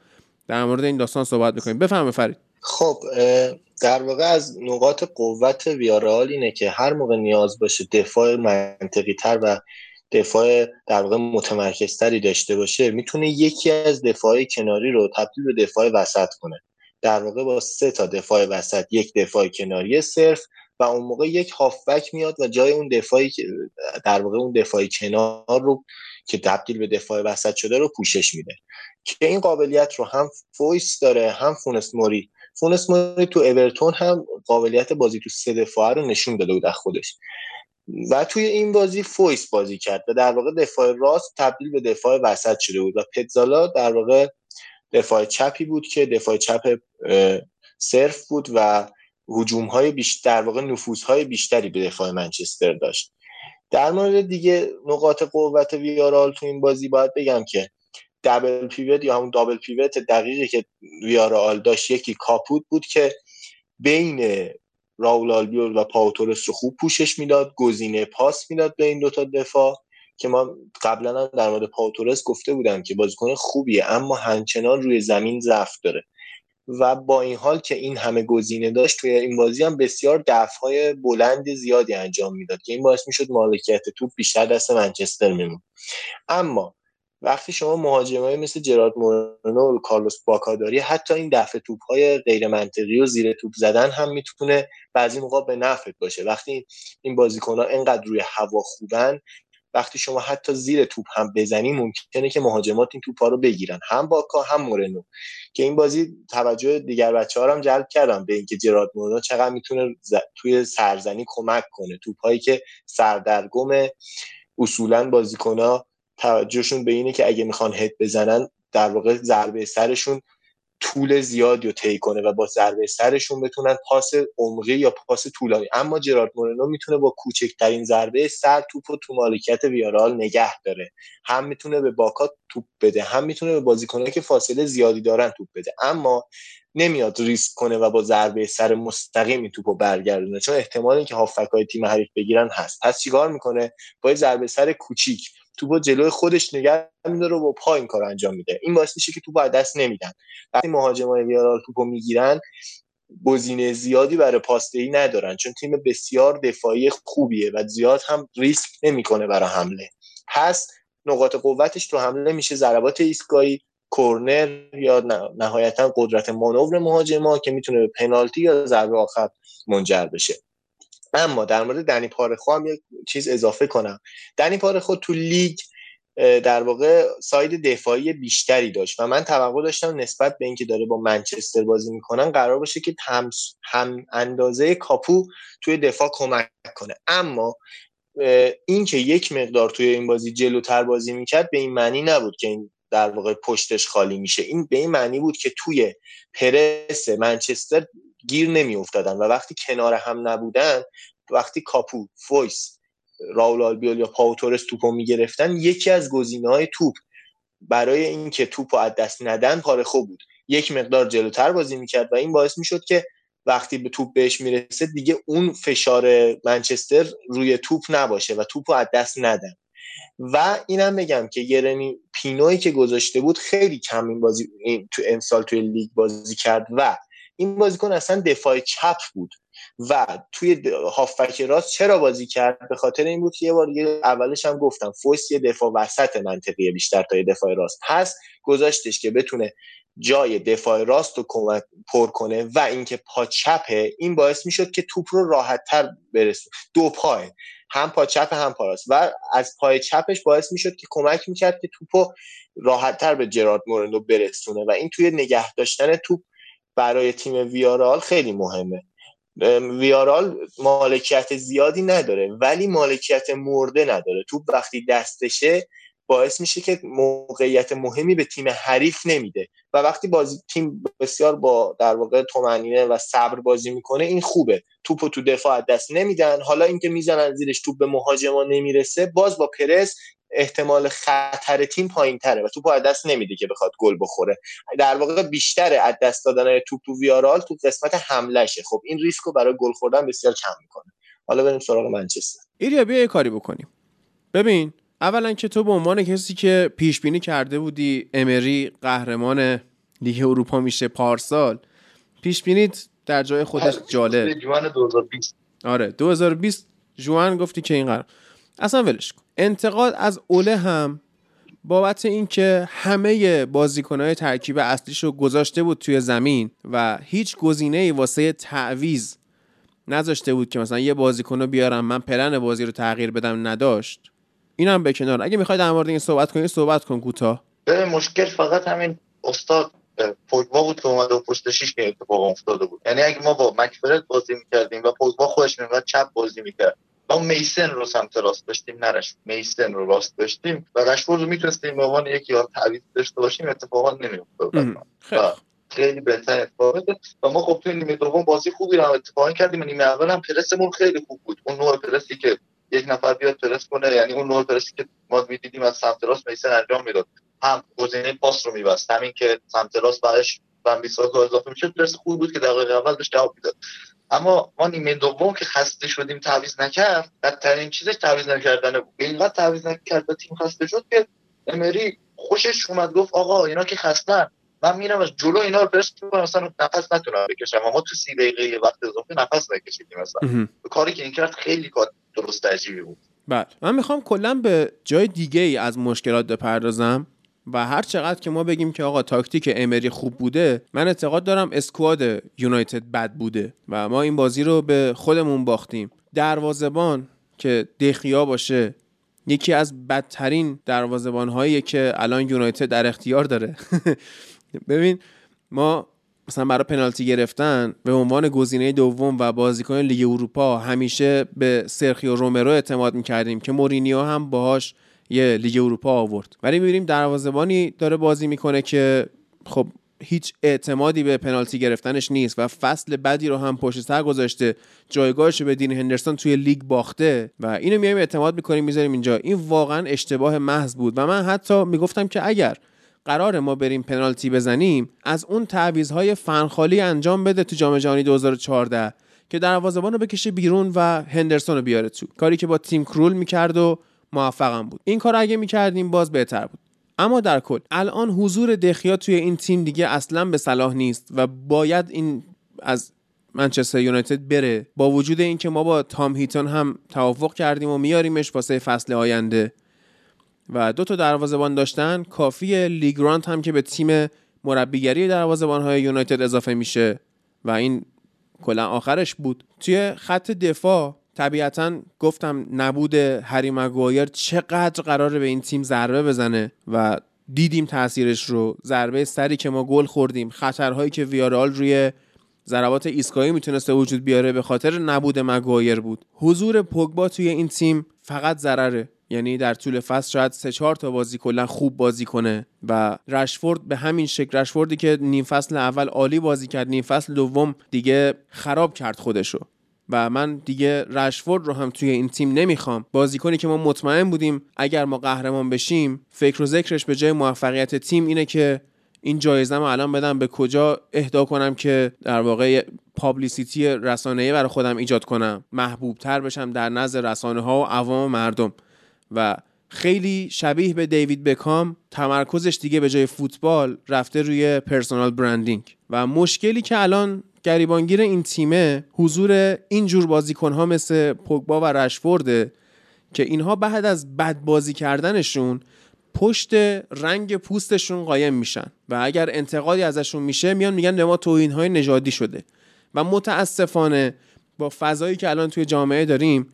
در مورد این داستان صحبت می‌کنیم. بفهمه فرید. خب در واقع از نقاط قوت ویارال اینه که هر موقع نیاز باشه دفاع منطقی تر و دفاع در واقع متمرکزتری داشته باشه می‌تونه یکی از دفاع کناری رو تبدیل به دفاع وسط کنه. در واقع با سه تا دفاع وسط یک دفاع کناری صرف و اون موقع یک هافبک میاد و جای اون دفاعی در واقع اون دفاع کنار رو که تبدیل به دفاع وسط شده رو پوشش میده. که این قابلیت رو هم فویس داره هم فونس موری فونس موری تو اورتون هم قابلیت بازی تو سه دفاعه رو نشون داده بود از خودش. و توی این بازی فویس بازی کرد و در واقع دفاع راست تبدیل به دفاع وسط شده بود و پدرازا در واقع دفاع چپی بود که دفاع چپ صرف بود و حجوم های بیشتر در واقع نفوذ های بیشتری به دفاع منچستر داشت. در مورد دیگه نقاط قوت ویارال تو این بازی باید بگم که دبل پیوت یا همون دابل پیوت دقیقی که ویارال داشت یکی کاپوت بود که بین راول آلبیول و پاوتورس رو خوب پوشش می‌داد گزینه پاس می‌داد به این دوتا دفاع که ما قبلا در مورد پاوتورس گفته بودم که بازیکن خوبیه اما همچنان روی زمین ضعف داره. و با این حال که این همه گزینه داشت توی این بازی هم بسیار دفعهای بلند زیادی انجام می‌داد که این باعث می‌شد مالکیت توپ بیشتر دست منچستر میمون اما وقتی شما مهاجمایی مثل جرارد مورنو و کارلوس باکاداری حتی این دفع توپ های غیر منطقی و زیر توپ زدن هم می‌تونه بعضی موقع به نفعت باشه. وقتی این بازیکن ها انقدر روی هوا خوبن وقتی شما حتی زیر توپ هم بزنی ممکنه که مهاجمات این توپ ها رو بگیرن. هم باکا هم مورنو. که این بازی توجه دیگر بچه ها هم جلب کردم به اینکه جرارد مورنو چقدر می‌تونه توی سرزنی کمک کنه. توپ هایی که سردرگم اصولا بازیکن ها توجهشون به اینه که اگه می‌خوان هد بزنن در واقع ضربه سرشون طول زیادی رو طی کنه و با ضربه سرشون بتونن پاس عمقی یا پاس طولانی. اما جرارد مورنو می‌تونه با کوچکترین ضربه سر توپ و تو مالکیت ویارال نگه داره. هم می‌تونه به باکات توپ بده هم می‌تونه به بازیکنایی که فاصله زیادی دارن توپ بده. اما نمیاد ریسک کنه و با ضربه سر مستقیم این توپو برگردونه چون احتمال اینکه هافکای تیم حریف بگیرن هست. پس چیکار می‌کنه؟ با ضربه سر کوچیک توپو جلوی خودش نگه میداره و با پا این کار انجام میده. این باعث میشه که توپو از دست نمیدن. وقتی مهاجمای ویارال توپو می‌گیرن گزینه زیادی برای پاسدهی ندارن چون تیم بسیار دفاعی خوبیه و زیاد هم ریسک نمی‌کنه برای حمله. پس نقاط قوتش تو حمله میشه ضربات ایستگاهی کورنر یا نهایتا قدرت مانور مهاجما که می‌تونه به پنالتی یا ضربه آخر منجر بشه. اما در مورد دنی پارخو هم یک چیز اضافه کنم. دنی پارخو تو لیگ در واقع ساید دفاعی بیشتری داشت و من توقع داشتم نسبت به اینکه داره با منچستر بازی می‌کنن قرار باشه که هم, هم اندازه کاپو توی دفاع کمک کنه. اما اینکه یک مقدار توی این بازی جلوتر بازی می‌کرد به این معنی نبود که این در واقع پشتش خالی میشه. این به این معنی بود که توی پرس منچستر گیر نمی افتادن و وقتی کنار هم نبودن وقتی کاپو فویس راول آلبیول یا پائو تورس توپو می‌گرفتن یکی از گزینه های توپ برای اینکه توپ از دست ندن کار خوب بود. یک مقدار جلوتر بازی می‌کرد و این باعث می‌شد که وقتی به توپ بهش می‌رسه دیگه اون فشار منچستر روی توپ نباشه و توپ از دست ندن. و اینم بگم که یرمی پینوی که گذاشته بود خیلی کم این بازی تو امسال توی لیگ بازی کرد و این بازیکن اصلا دفاع چپ بود و توی هافبک راست چرا بازی کرد؟ به خاطر این بود که یه بار اولش هم گفتم فوس یه دفاع وسط منطقیه بیشتر تا یه دفاع راست پس گذاشتش که بتونه جای دفاع راست رو پر کنه و اینکه پا چپه این باعث می‌شد که توپ رو راحت تر برسونه دو پای هم پا چپ هم پا راست. و از پای چپش باعث می‌شد که کمک می‌کرد که توپ راحت تر به جرارد مورنو برسونه و این توی نگه داشتن توپ برای تیم ویارال خیلی مهمه. ویارال مالکیت زیادی نداره ولی مالکیت مرده نداره. توپ وقتی دستشه باعث میشه که موقعیت مهمی به تیم حریف نمیده. و وقتی بازی تیم بسیار با در واقع تومنینه و صبر بازی می‌کنه این خوبه. توپ تو دفاع دست نمیدن. حالا اینکه می‌زنن زیرش توپ به مهاجما نمی‌رسه باز با پرس احتمال خطر تیم پایین تره و توپ از دست نمیده که بخواد گل بخوره. در واقع بیشتر از دست دادن توپ تو ویارال تو قسمت حملشه خب این ریسک رو برای گل خوردن بسیار کم می‌کنه. حالا بریم سراغ منچستر. ایریا بیا کاری بکنیم. ببین اولا که تو به عنوان کسی که پیش بینی کرده بودی امری قهرمان لیگ اروپا میشه پارسال پیش بینیت در جای خودش جالب. جوان 2020 آره 2020 جوان گفتی که این قرار. اصلا ولش کن. انتقاد از اوله هم بابت اینکه همه بازیکنهای ترکیب اصلیش رو گذاشته بود توی زمین و هیچ گزینه واسه تعویز نذاشته بود که مثلا یه بازیکن رو بیارم من پلن بازی رو تغییر بدم نداشت. اینم به کنار اگه می‌خوای در مورد این صحبت کنی صحبت کن کوتاه. مشکل فقط همین استاد پوگبا بود که اومده و پشت شیش که اتفاق افتاده بود. یعنی اگه ما با مکفرد بازی می‌کردیم و پوگبا خودش میومد چپ بازی می‌کرد. ما میسن رو سمت راست داشتیم نرش میسن رو راست داشتیم و رشفورد رو می‌تونستیم به عنوان یکی یا تعویض داشته باشیم اتفاقات نمیافتاد. خیلی بهتر اتفاق و ما خب توی نیمه دوم بازی خوبی رو اتفاقی کردیم. نیمه اول هم پرسمون خیلی خوب بود. اون نوع پرسی که یک نفر بیاد پرس کنه یعنی اون نوع پرسی که ما می‌دیدیم از سمت راست میسن انجام می‌داد. هم گزینه پاس رو میبست. همین که سمت راست بعدش بن بیساکا اضافه میشه پرس خوبی بود که دقیقه اول داشت جواب می‌داد. اما ما نیمه دوم که خسته شدیم تعویض نکرد بدترین چیزش تعویض نکردنه بود. اینقدر تعویض نکرد و تیم خسته شد که امری خوشش اومد گفت آقا اینا که خستن من میرم از جلو اینا رو پرس کنم مثلا نفس نتونم بکشم. اما تو سی دقیقه وقت اضافه نفس نکشیدیم مثلا کاری که این کرد خیلی کار درست عجیبی بود. بله. من می‌خوام کلا به جای دیگه ای از مشکلات بپردازم. و هر چقدر که ما بگیم که آقا تاکتیک امری خوب بوده من اعتقاد دارم اسکواد یونایتد بد بوده و ما این بازی رو به خودمون باختیم. دروازبان که دخیا باشه یکی از بدترین دروازبان هایی که الان یونایتد در اختیار داره. ببین ما مثلا برای پنالتی گرفتن به عنوان گزینه دوم و بازیکن لیگ اروپا همیشه به سرخیو رومرو اعتماد می‌کردیم که مورینیو هم باهاش یه لیگ اروپا آورد. ولی می‌بینیم دروازه‌بانی داره بازی می‌کنه که خب هیچ اعتمادی به پنالتی گرفتنش نیست و فصل بدی رو هم پشت سر گذاشته جایگاهش به دین هندرسون توی لیگ باخته و اینو میایم اعتماد می‌کنیم می‌ذاریم اینجا. این واقعا اشتباه محض بود و من حتی می‌گفتم که اگر قرار ما بریم پنالتی بزنیم از اون تعویض‌های فنخالی انجام بده تو جام جهانی 2014 که دروازه‌بان رو بکشه بیرون و هندرسون رو بیاره تو. کاری که با تیم کرول می‌کرد و موفقم بود. این کار اگه می‌کردیم باز بهتر بود. اما در کل الان حضور دخیا توی این تیم دیگه اصلا به صلاح نیست و باید این از منچستر یونایتد بره. با وجود اینکه ما با تام هیتون هم توافق کردیم و میاریمش واسه فصل آینده. و دو تا دروازه‌بان داشتن کافی لیگرانت هم که به تیم مربیگری دروازه‌بان های یونایتد اضافه میشه. و این کلا آخرش بود. توی خط دفاع طبیعتا گفتم نبود هری مگوایر چقدر قراره به این تیم ضربه بزنه و دیدیم تاثیرش رو. ضربه سری که ما گل خوردیم خطرهایی که ویارال روی ضربات ایستگاهی می‌تونسته وجود بیاره به خاطر نبود مگوایر بود. حضور پوگبا توی این تیم فقط ضرره. یعنی در طول فصل شاید سه چهار تا بازی کلا خوب بازی کنه و رشفورد به همین شکل رشفوردی که نیم فصل اول عالی بازی کرد نیم فصل دوم دیگه خراب کرد خودشو. و من دیگه رشفورد رو هم توی این تیم نمی‌خوام. بازیکنی که ما مطمئن بودیم اگر ما قهرمان بشیم فکر و ذکرش به جای موفقیت تیم اینه که این جایزه رو الان بدم به کجا. اهدا کنم که در واقع پابلیسیتی رسانه‌ای برای خودم ایجاد کنم. محبوب تر بشم در نظر رسانه ها و عوام مردم. و خیلی شبیه به دیوید بکام تمرکزش دیگه به جای فوتبال رفته روی پرسونال برندینگ. و مشکلی که الان گریبانگیر این تیمه حضور اینجور بازیکنها مثل پوگبا و رشفورده که اینها بعد از بد بازی کردنشون پشت رنگ پوستشون قایم میشن و اگر انتقادی ازشون میشه میان میگن به ما توهین های نژادی شده و متاسفانه با فضایی که الان توی جامعه داریم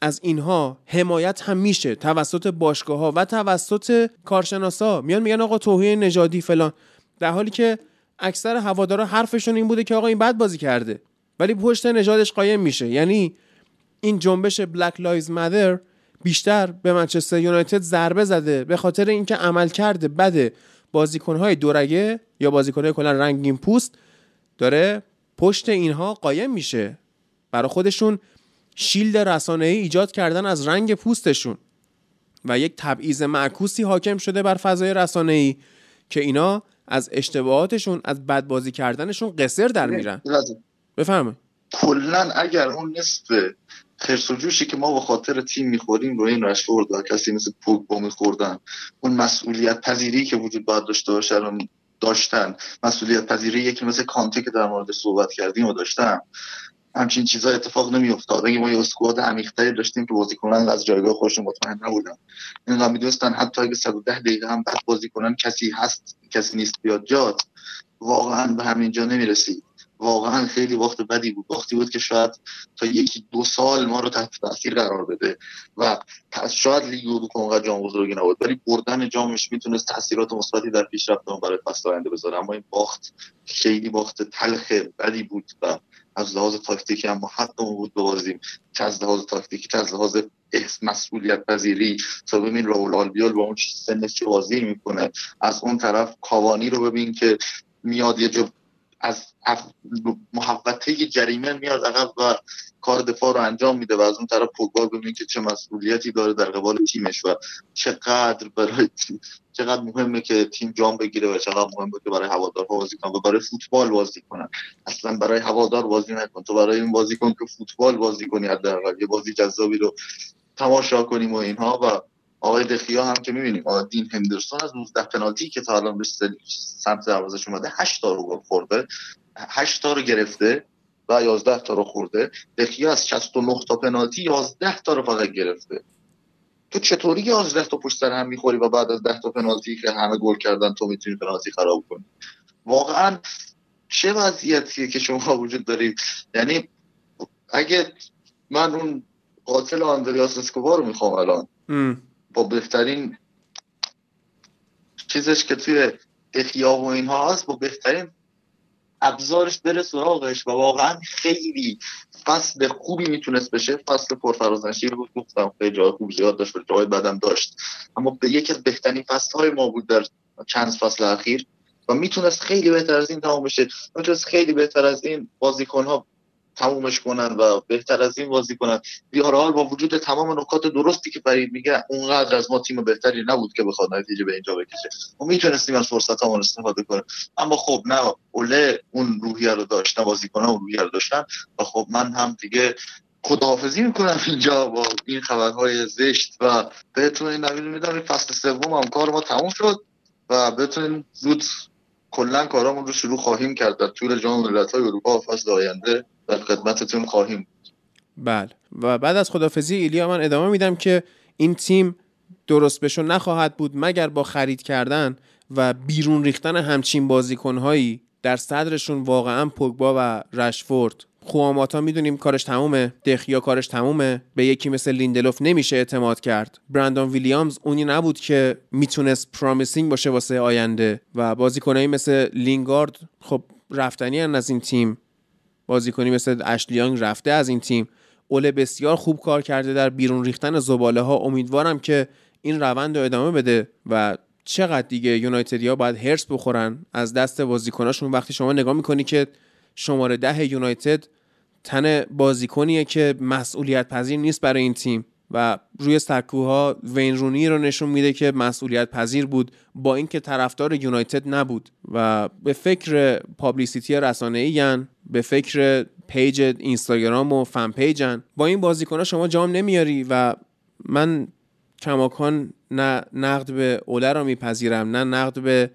از اینها حمایت هم میشه توسط باشگاه ها و توسط کارشناسا. میان میگن آقا توهین نژادی فلان. در حالی که اکثر هوادارا حرفشون این بوده که آقا این بد بازی کرده. ولی پشت نژادش قایم میشه. یعنی این جنبش بلک لایز مدر بیشتر به منچستر یونایتد ضربه زده به خاطر اینکه عمل کرده بده بازیکنهای دورگه یا بازیکنهای کلا رنگین پوست داره پشت اینها قایم میشه. برای خودشون شیلد رسانه ای ایجاد کردن از رنگ پوستشون. و یک تبعیض معکوسی حاکم شده بر فضای رسانه ای که اینا از اشتباهاتشون از بد بازی کردنشون قصر در میرن. بفهمه کلا اگر اون نصف خرس و جوشی که ما به خاطر تیم می‌خوریم رو این رشفورد و کسی مثل پوگبا میخوردن اون مسئولیت پذیری که وجود باید داشته باشه رو داشتن مسئولیت پذیری یکی مثل کانته که در مورد صحبت کردیم و داشتن. همچین چیزا اتفاق نمیافتاد. اگه ما یه اسکواد عمیق‌تری داشتیم که بازیکنان از جایگاه خودشون مطمئن نبودن. اینا می‌دونستن حتی اگه 110 دقیقه هم بعد بازی کنن کسی هست کسی نیست بیاد جات واقعا به همین جا نمی‌رسید. واقعا خیلی وقت بدی بود. وقتی بود که شاید تا یکی دو سال ما رو تحت تاثیر قرار بده و شاید لیگ اروپا اونقدر جام بزرگی نبود. ولی بردن جامش می‌تونست تاثیرات مثبتی در پیشرفت برای فصل آینده بذاره. اما این باخت خیلی باخت تلخ بدی بود و از لحاظ تاکتیکی هم حتی بود ببازیم. چه از لحاظ تاکتیکی چه از لحاظ مسئولیت پذیری. تا ببین راول آلبیول با اون سنش چه بازی می‌کنه. از اون طرف کاوانی رو ببین که میاد یه جو از محوطه جریمه میاد عقب و کار دفاع رو انجام میده و از اون طرف پوگبا ببینید که چه مسئولیتی داره در قبال تیمش و چقدر برای چقدر مهمه که تیم جام بگیره و چقدر مهمه که برای هوادارها بازی کنن و برای فوتبال بازی کنن. اصلا برای هوادار بازی نکن. تو برای این بازی کن که فوتبال بازی کنی حداقل. یه بازی جذابی رو تماشا کنیم و اینها و آقای دخیا هم که می‌بینیم دین هندرسون از 19 پنالتی که تا الان به سمت دروازش اومده 8 تا رو خورده 8 تا رو گرفته و 11 تا رو خورده. دخیا از 69 تا پنالتی 11 تا رو فقط گرفته. تو چطوری 11 تا پشت سر هم می‌خوری و بعد از 10 تا پنالتی که همه گل کردن تو می‌تونی پنالتی خراب کنی؟ واقعا چه وضعیتیه که شما وجود دارید؟ یعنی اگه من اون قاتل آندریاس اسکوبار رو می‌خوام الان با بهترین چیزش که توی دخیا و اینها هست با بهترین ابزارش بره سراغش و واقعا خیلی فصل خوبی می‌تونست بشه. فصل پرفرازنشی بود گفتم خیلی جای خوب زیاد داشت و جای بدم داشت. اما به یکی از بهترین فصل های ما بود در چند فصل اخیر و می‌تونست خیلی بهتر از این تمام بشه. می‌تونست خیلی بهتر از این بازیکن ها تمومش کنن و بهتر از این بازی کنن. بیارال با وجود تمام نکات درستی که فرید میگه اونقدر از ما تیم بهتری نبود که بخواد نتیجه به اینجا بکشه. ما می‌تونستیم از فرصت همون استفاده کنیم. اما خب نه اوله اون روحیه رو داشت بازیکن اون روحیه رو داشتن. و خب من هم دیگه خداحافظی می‌کنم اینجا با این خبرهای زشت و بهتون این نوید میدم. فصل سوم هم کار ما تموم شد و بتونیم زود کلا کارامون رو شروع خواهیم کرد. در طول جام ملت‌های اروپا فصل آینده در خدمتتون خواهیم بله. و بعد از خداحافظی ایلیا من ادامه میدم که این تیم درست بشو نخواهد بود مگر با خرید کردن و بیرون ریختن همچین بازیکنهایی در صدرشون واقعا پوگبا و رشفورد. خوان ماتا می‌دونیم کارش تمومه دخیا کارش تمومه به یکی مثل لیندلوف نمیشه اعتماد کرد. برندان ویلیامز اونی نبود که می‌تونست promising باشه واسه آینده و بازیکنایی مثل لینگارد خب رفتنی از این تیم. بازیکنی مثل اشلی یانگ رفته از این تیم. اوله بسیار خوب کار کرده در بیرون ریختن زباله ها امیدوارم که این روند رو ادامه بده و چقدر دیگه یونایتدیا باید حرص بخورن از دست بازیکناشون. وقتی شما نگاه می‌کنی که شماره ده یونایتد تن بازیکنیه که مسئولیت پذیر نیست برای این تیم. و روی سکوها وین رونی رو نشون میده که مسئولیت پذیر بود با اینکه طرفدار یونایتد نبود و به فکر publicity رسانه ای به فکر page اینستاگرام و فن پیجن با این بازیکن شما جام نمیاری و من کماکان نه نقد به اوله رو میپذیرم نه نقد به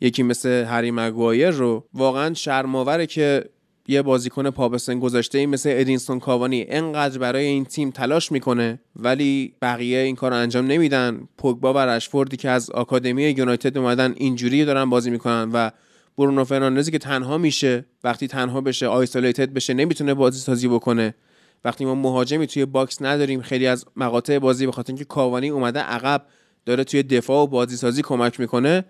یکی مثل هری مگوایر رو. واقعا شرماوره که یه بازیکن پابسن گذاشته ای مثل ادینسون کاوانی انقدر برای این تیم تلاش می‌کنه ولی بقیه این کار انجام نمیدن. پوگبا و رشفوردی که از آکادمی یونایتد اومدن اینجوری دارن بازی می‌کنن و برونو فرناندزی که تنها میشه وقتی تنها بشه آیسولیتد بشه نمی‌تونه بازی سازی بکنه. وقتی ما مهاجمی توی box نداریم خیلی از مقاطع بازی به خاطر اینکه کاوانی اومده عقب داره توی دفاع و بازی سازی کمک می‌کنه.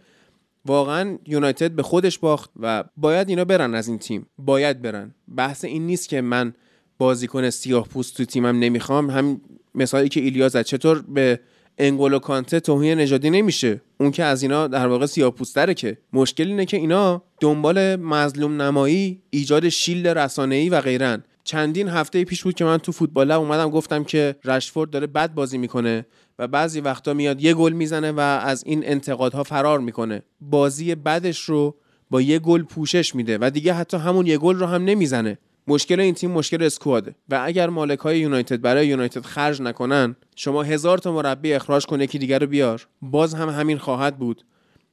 واقعا یونایتد به خودش باخت و باید اینا برن از این تیم. باید برن. بحث این نیست که من بازیکن سیاه پوست تو تیمم نمی‌خوام. هم مثالی که ایلیا زد. چطور به انگولو کانته توهین نژادی نمیشه؟ اون که از اینا در واقع سیاه‌پوستره که. مشکل اینه که اینا دنبال مظلوم نمایی ایجاد shield رسانه‌ای و غیرن. چندین هفته پیش بود که من تو فوتبال اومدم گفتم که رشفورد داره بد بازی می‌کنه. و بعضی وقتا میاد یه گل می‌زنه و از این انتقادها فرار می‌کنه. بازی بدش رو با یه گل پوشش میده و دیگه حتی همون یه گل رو هم نمی‌زنه. مشکل این تیم مشکل اسکواده. و اگر مالک های یونایتد برای یونایتد خرج نکنن شما هزار تا مربی اخراج کنه که دیگر رو بیار. باز هم همین خواهد بود.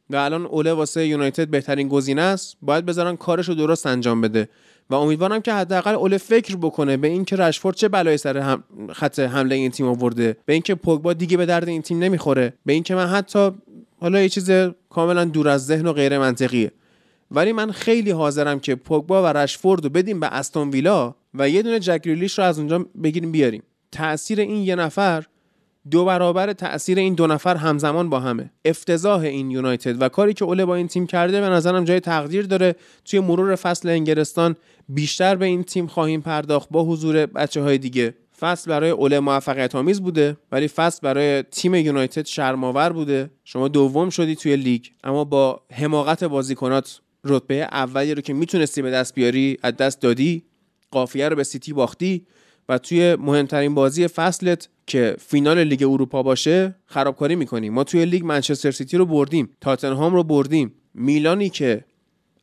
و الان اوله واسه یونایتد بهترین گزینه است. باید بذارن کارش رو درست انجام بده. و امیدوارم که حداقل اوله فکر بکنه به اینکه رشفورد چه بلایی سر هم خط حمله این تیم آورده. به اینکه پوگبا دیگه به درد این تیم نمی‌خوره. به اینکه من حتی حالا یه چیز کاملا دور از ذهن و غیر منطقیه. ولی من خیلی حاضرم که پوگبا و رشفورد رو بدیم به استون ویلا و یه دونه جک رو از اونجا بگیریم بیاریم. تاثیر این یه نفر دو برابر تاثیر این دو نفر همزمان با همه. افتضاح این یونایتد و کاری که اوله با این تیم کرده به نظرم جای تقدیر داره توی مرور فصل انگلستان بیشتر به این تیم خواهیم پرداخت با حضور بچه های دیگه. فصل برای اوله موفقیت آمیز بوده ولی فصل برای تیم یونایتد شرم‌آور بوده. شما دوم شدی توی لیگ اما با حماقت بازیکنات رتبه اولی رو که می‌تونستی به دست بیاری از دست دادی قافیه رو به سیتی باختی و توی مهمترین بازی فصلت که فینال لیگ اروپا باشه خرابکاری می‌کنی. ما توی لیگ منچستر سیتی رو بردیم تاتنهام رو بردیم. میلانی که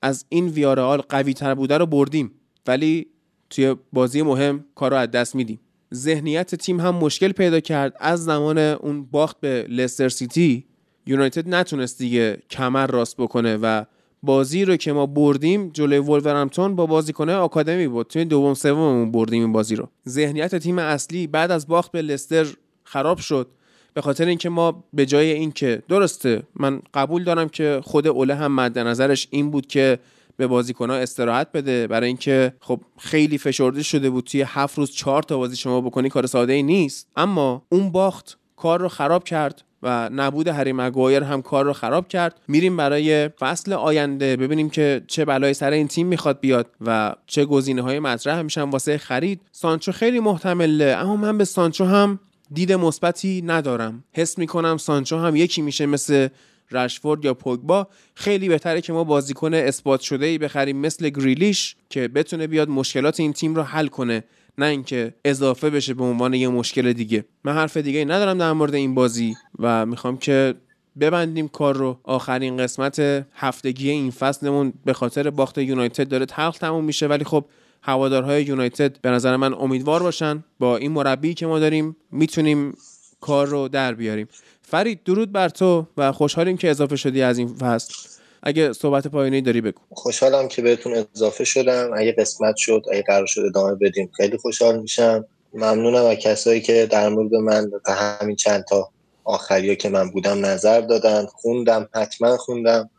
از این ویارال قوی تر بوده رو بردیم. ولی توی بازی مهم کار رو از دست میدیم. ذهنیت تیم هم مشکل پیدا کرد. از زمان اون باخت به لستر سیتی یونایتد نتونست دیگه کمر راست بکنه و بازی رو که ما بردیم جلوی ولورهمپتون با بازیکنه آکادمی بود. توی دوم سوممون بردیم این بازی رو. ذهنیت تیم اصلی بعد از باخت به لستر خراب شد. به خاطر اینکه ما به جای اینکه درسته من قبول دارم که خود اوله هم مد نظرش این بود که به بازیکنها استراحت بده. برای اینکه خب خیلی فشرده شده بود توی هفت روز چهار تا بازی شما بکنی کار ساده ای نیست. اما اون باخت کار رو خراب کرد و نبود هری مگوایر هم کار رو خراب کرد. میریم برای فصل آینده ببینیم که چه بلایی سر این تیم می‌خواد بیاد و چه گزینه های مطرح میشن واسه خرید. سانچو خیلی محتمله اما من به سانچو هم دید مثبتی ندارم. حس می‌کنم سانچو هم یکی میشه مثل رشفورد یا پوگبا. خیلی بهتره که ما بازیکن اثبات شده ای بخریم مثل گریلیش که بتونه بیاد مشکلات این تیم رو حل کنه نه اینکه اضافه بشه به عنوان یه مشکل دیگه. من حرف دیگه ندارم در مورد این بازی و می‌خوام که ببندیم کار رو. آخرین قسمت هفتگی این فصلمون به خاطر باخت یونایتد داره تلخ تموم میشه ولی خب هوادارهای یونایتد به نظر من امیدوار باشن. با این مربی که ما داریم می‌تونیم کار رو در بیاریم. فرید درود بر تو و خوشحالیم که اضافه شدی از این فصل. اگه صحبت پایانی داری بگو. خوشحالم که بهتون اضافه شدم. اگه قسمت شد اگه قرار شد ادامه بدیم خیلی خوشحال میشم. ممنونم از کسایی که در مورد من تا همین چند تا آخریا که من بودم نظر دادن. خوندم حتما خوندم.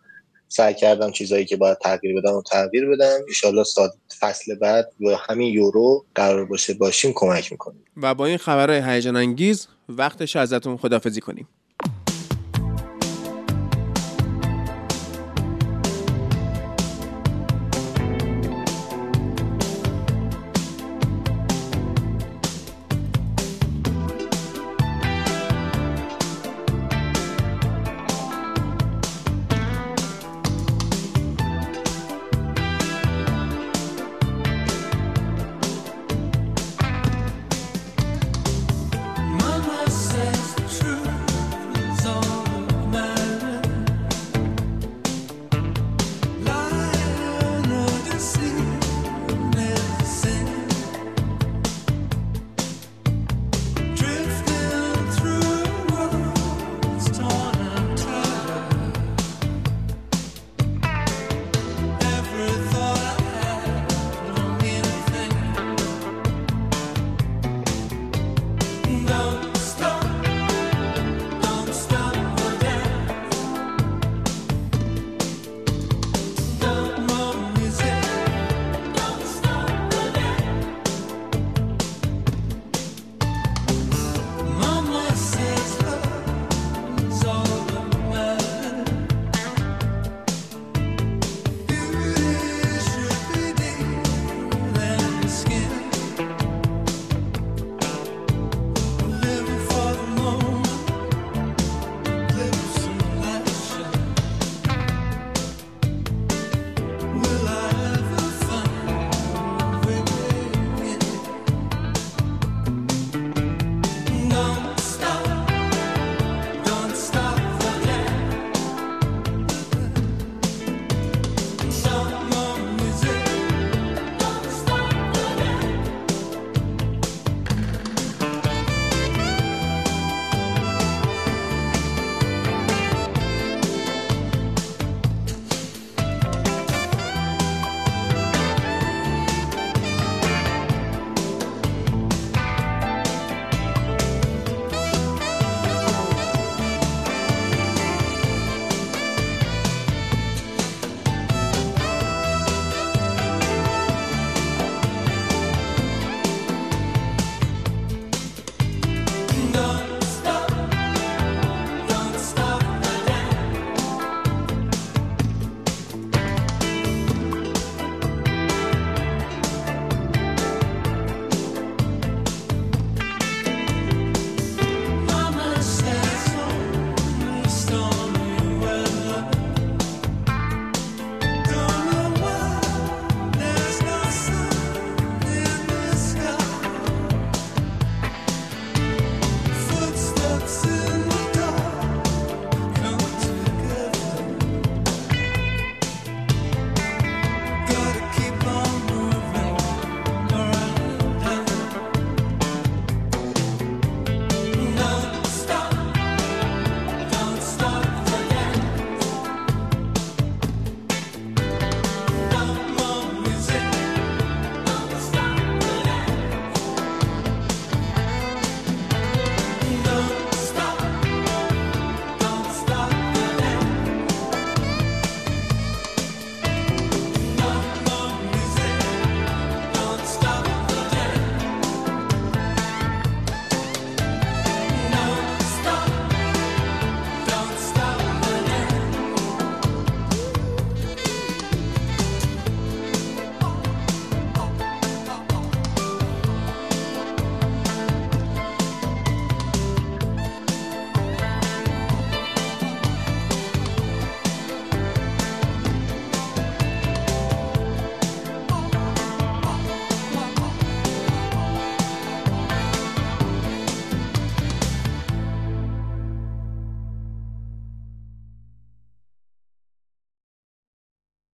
سعی کردم چیزایی که باید تغییر بدم و تغییر بدم. ایشالله فصل بعد و همین یورو قرار باشه باشیم کمک می‌کنیم. و با این خبرهای هیجان انگیز وقتش ازتون خدافزی کنیم.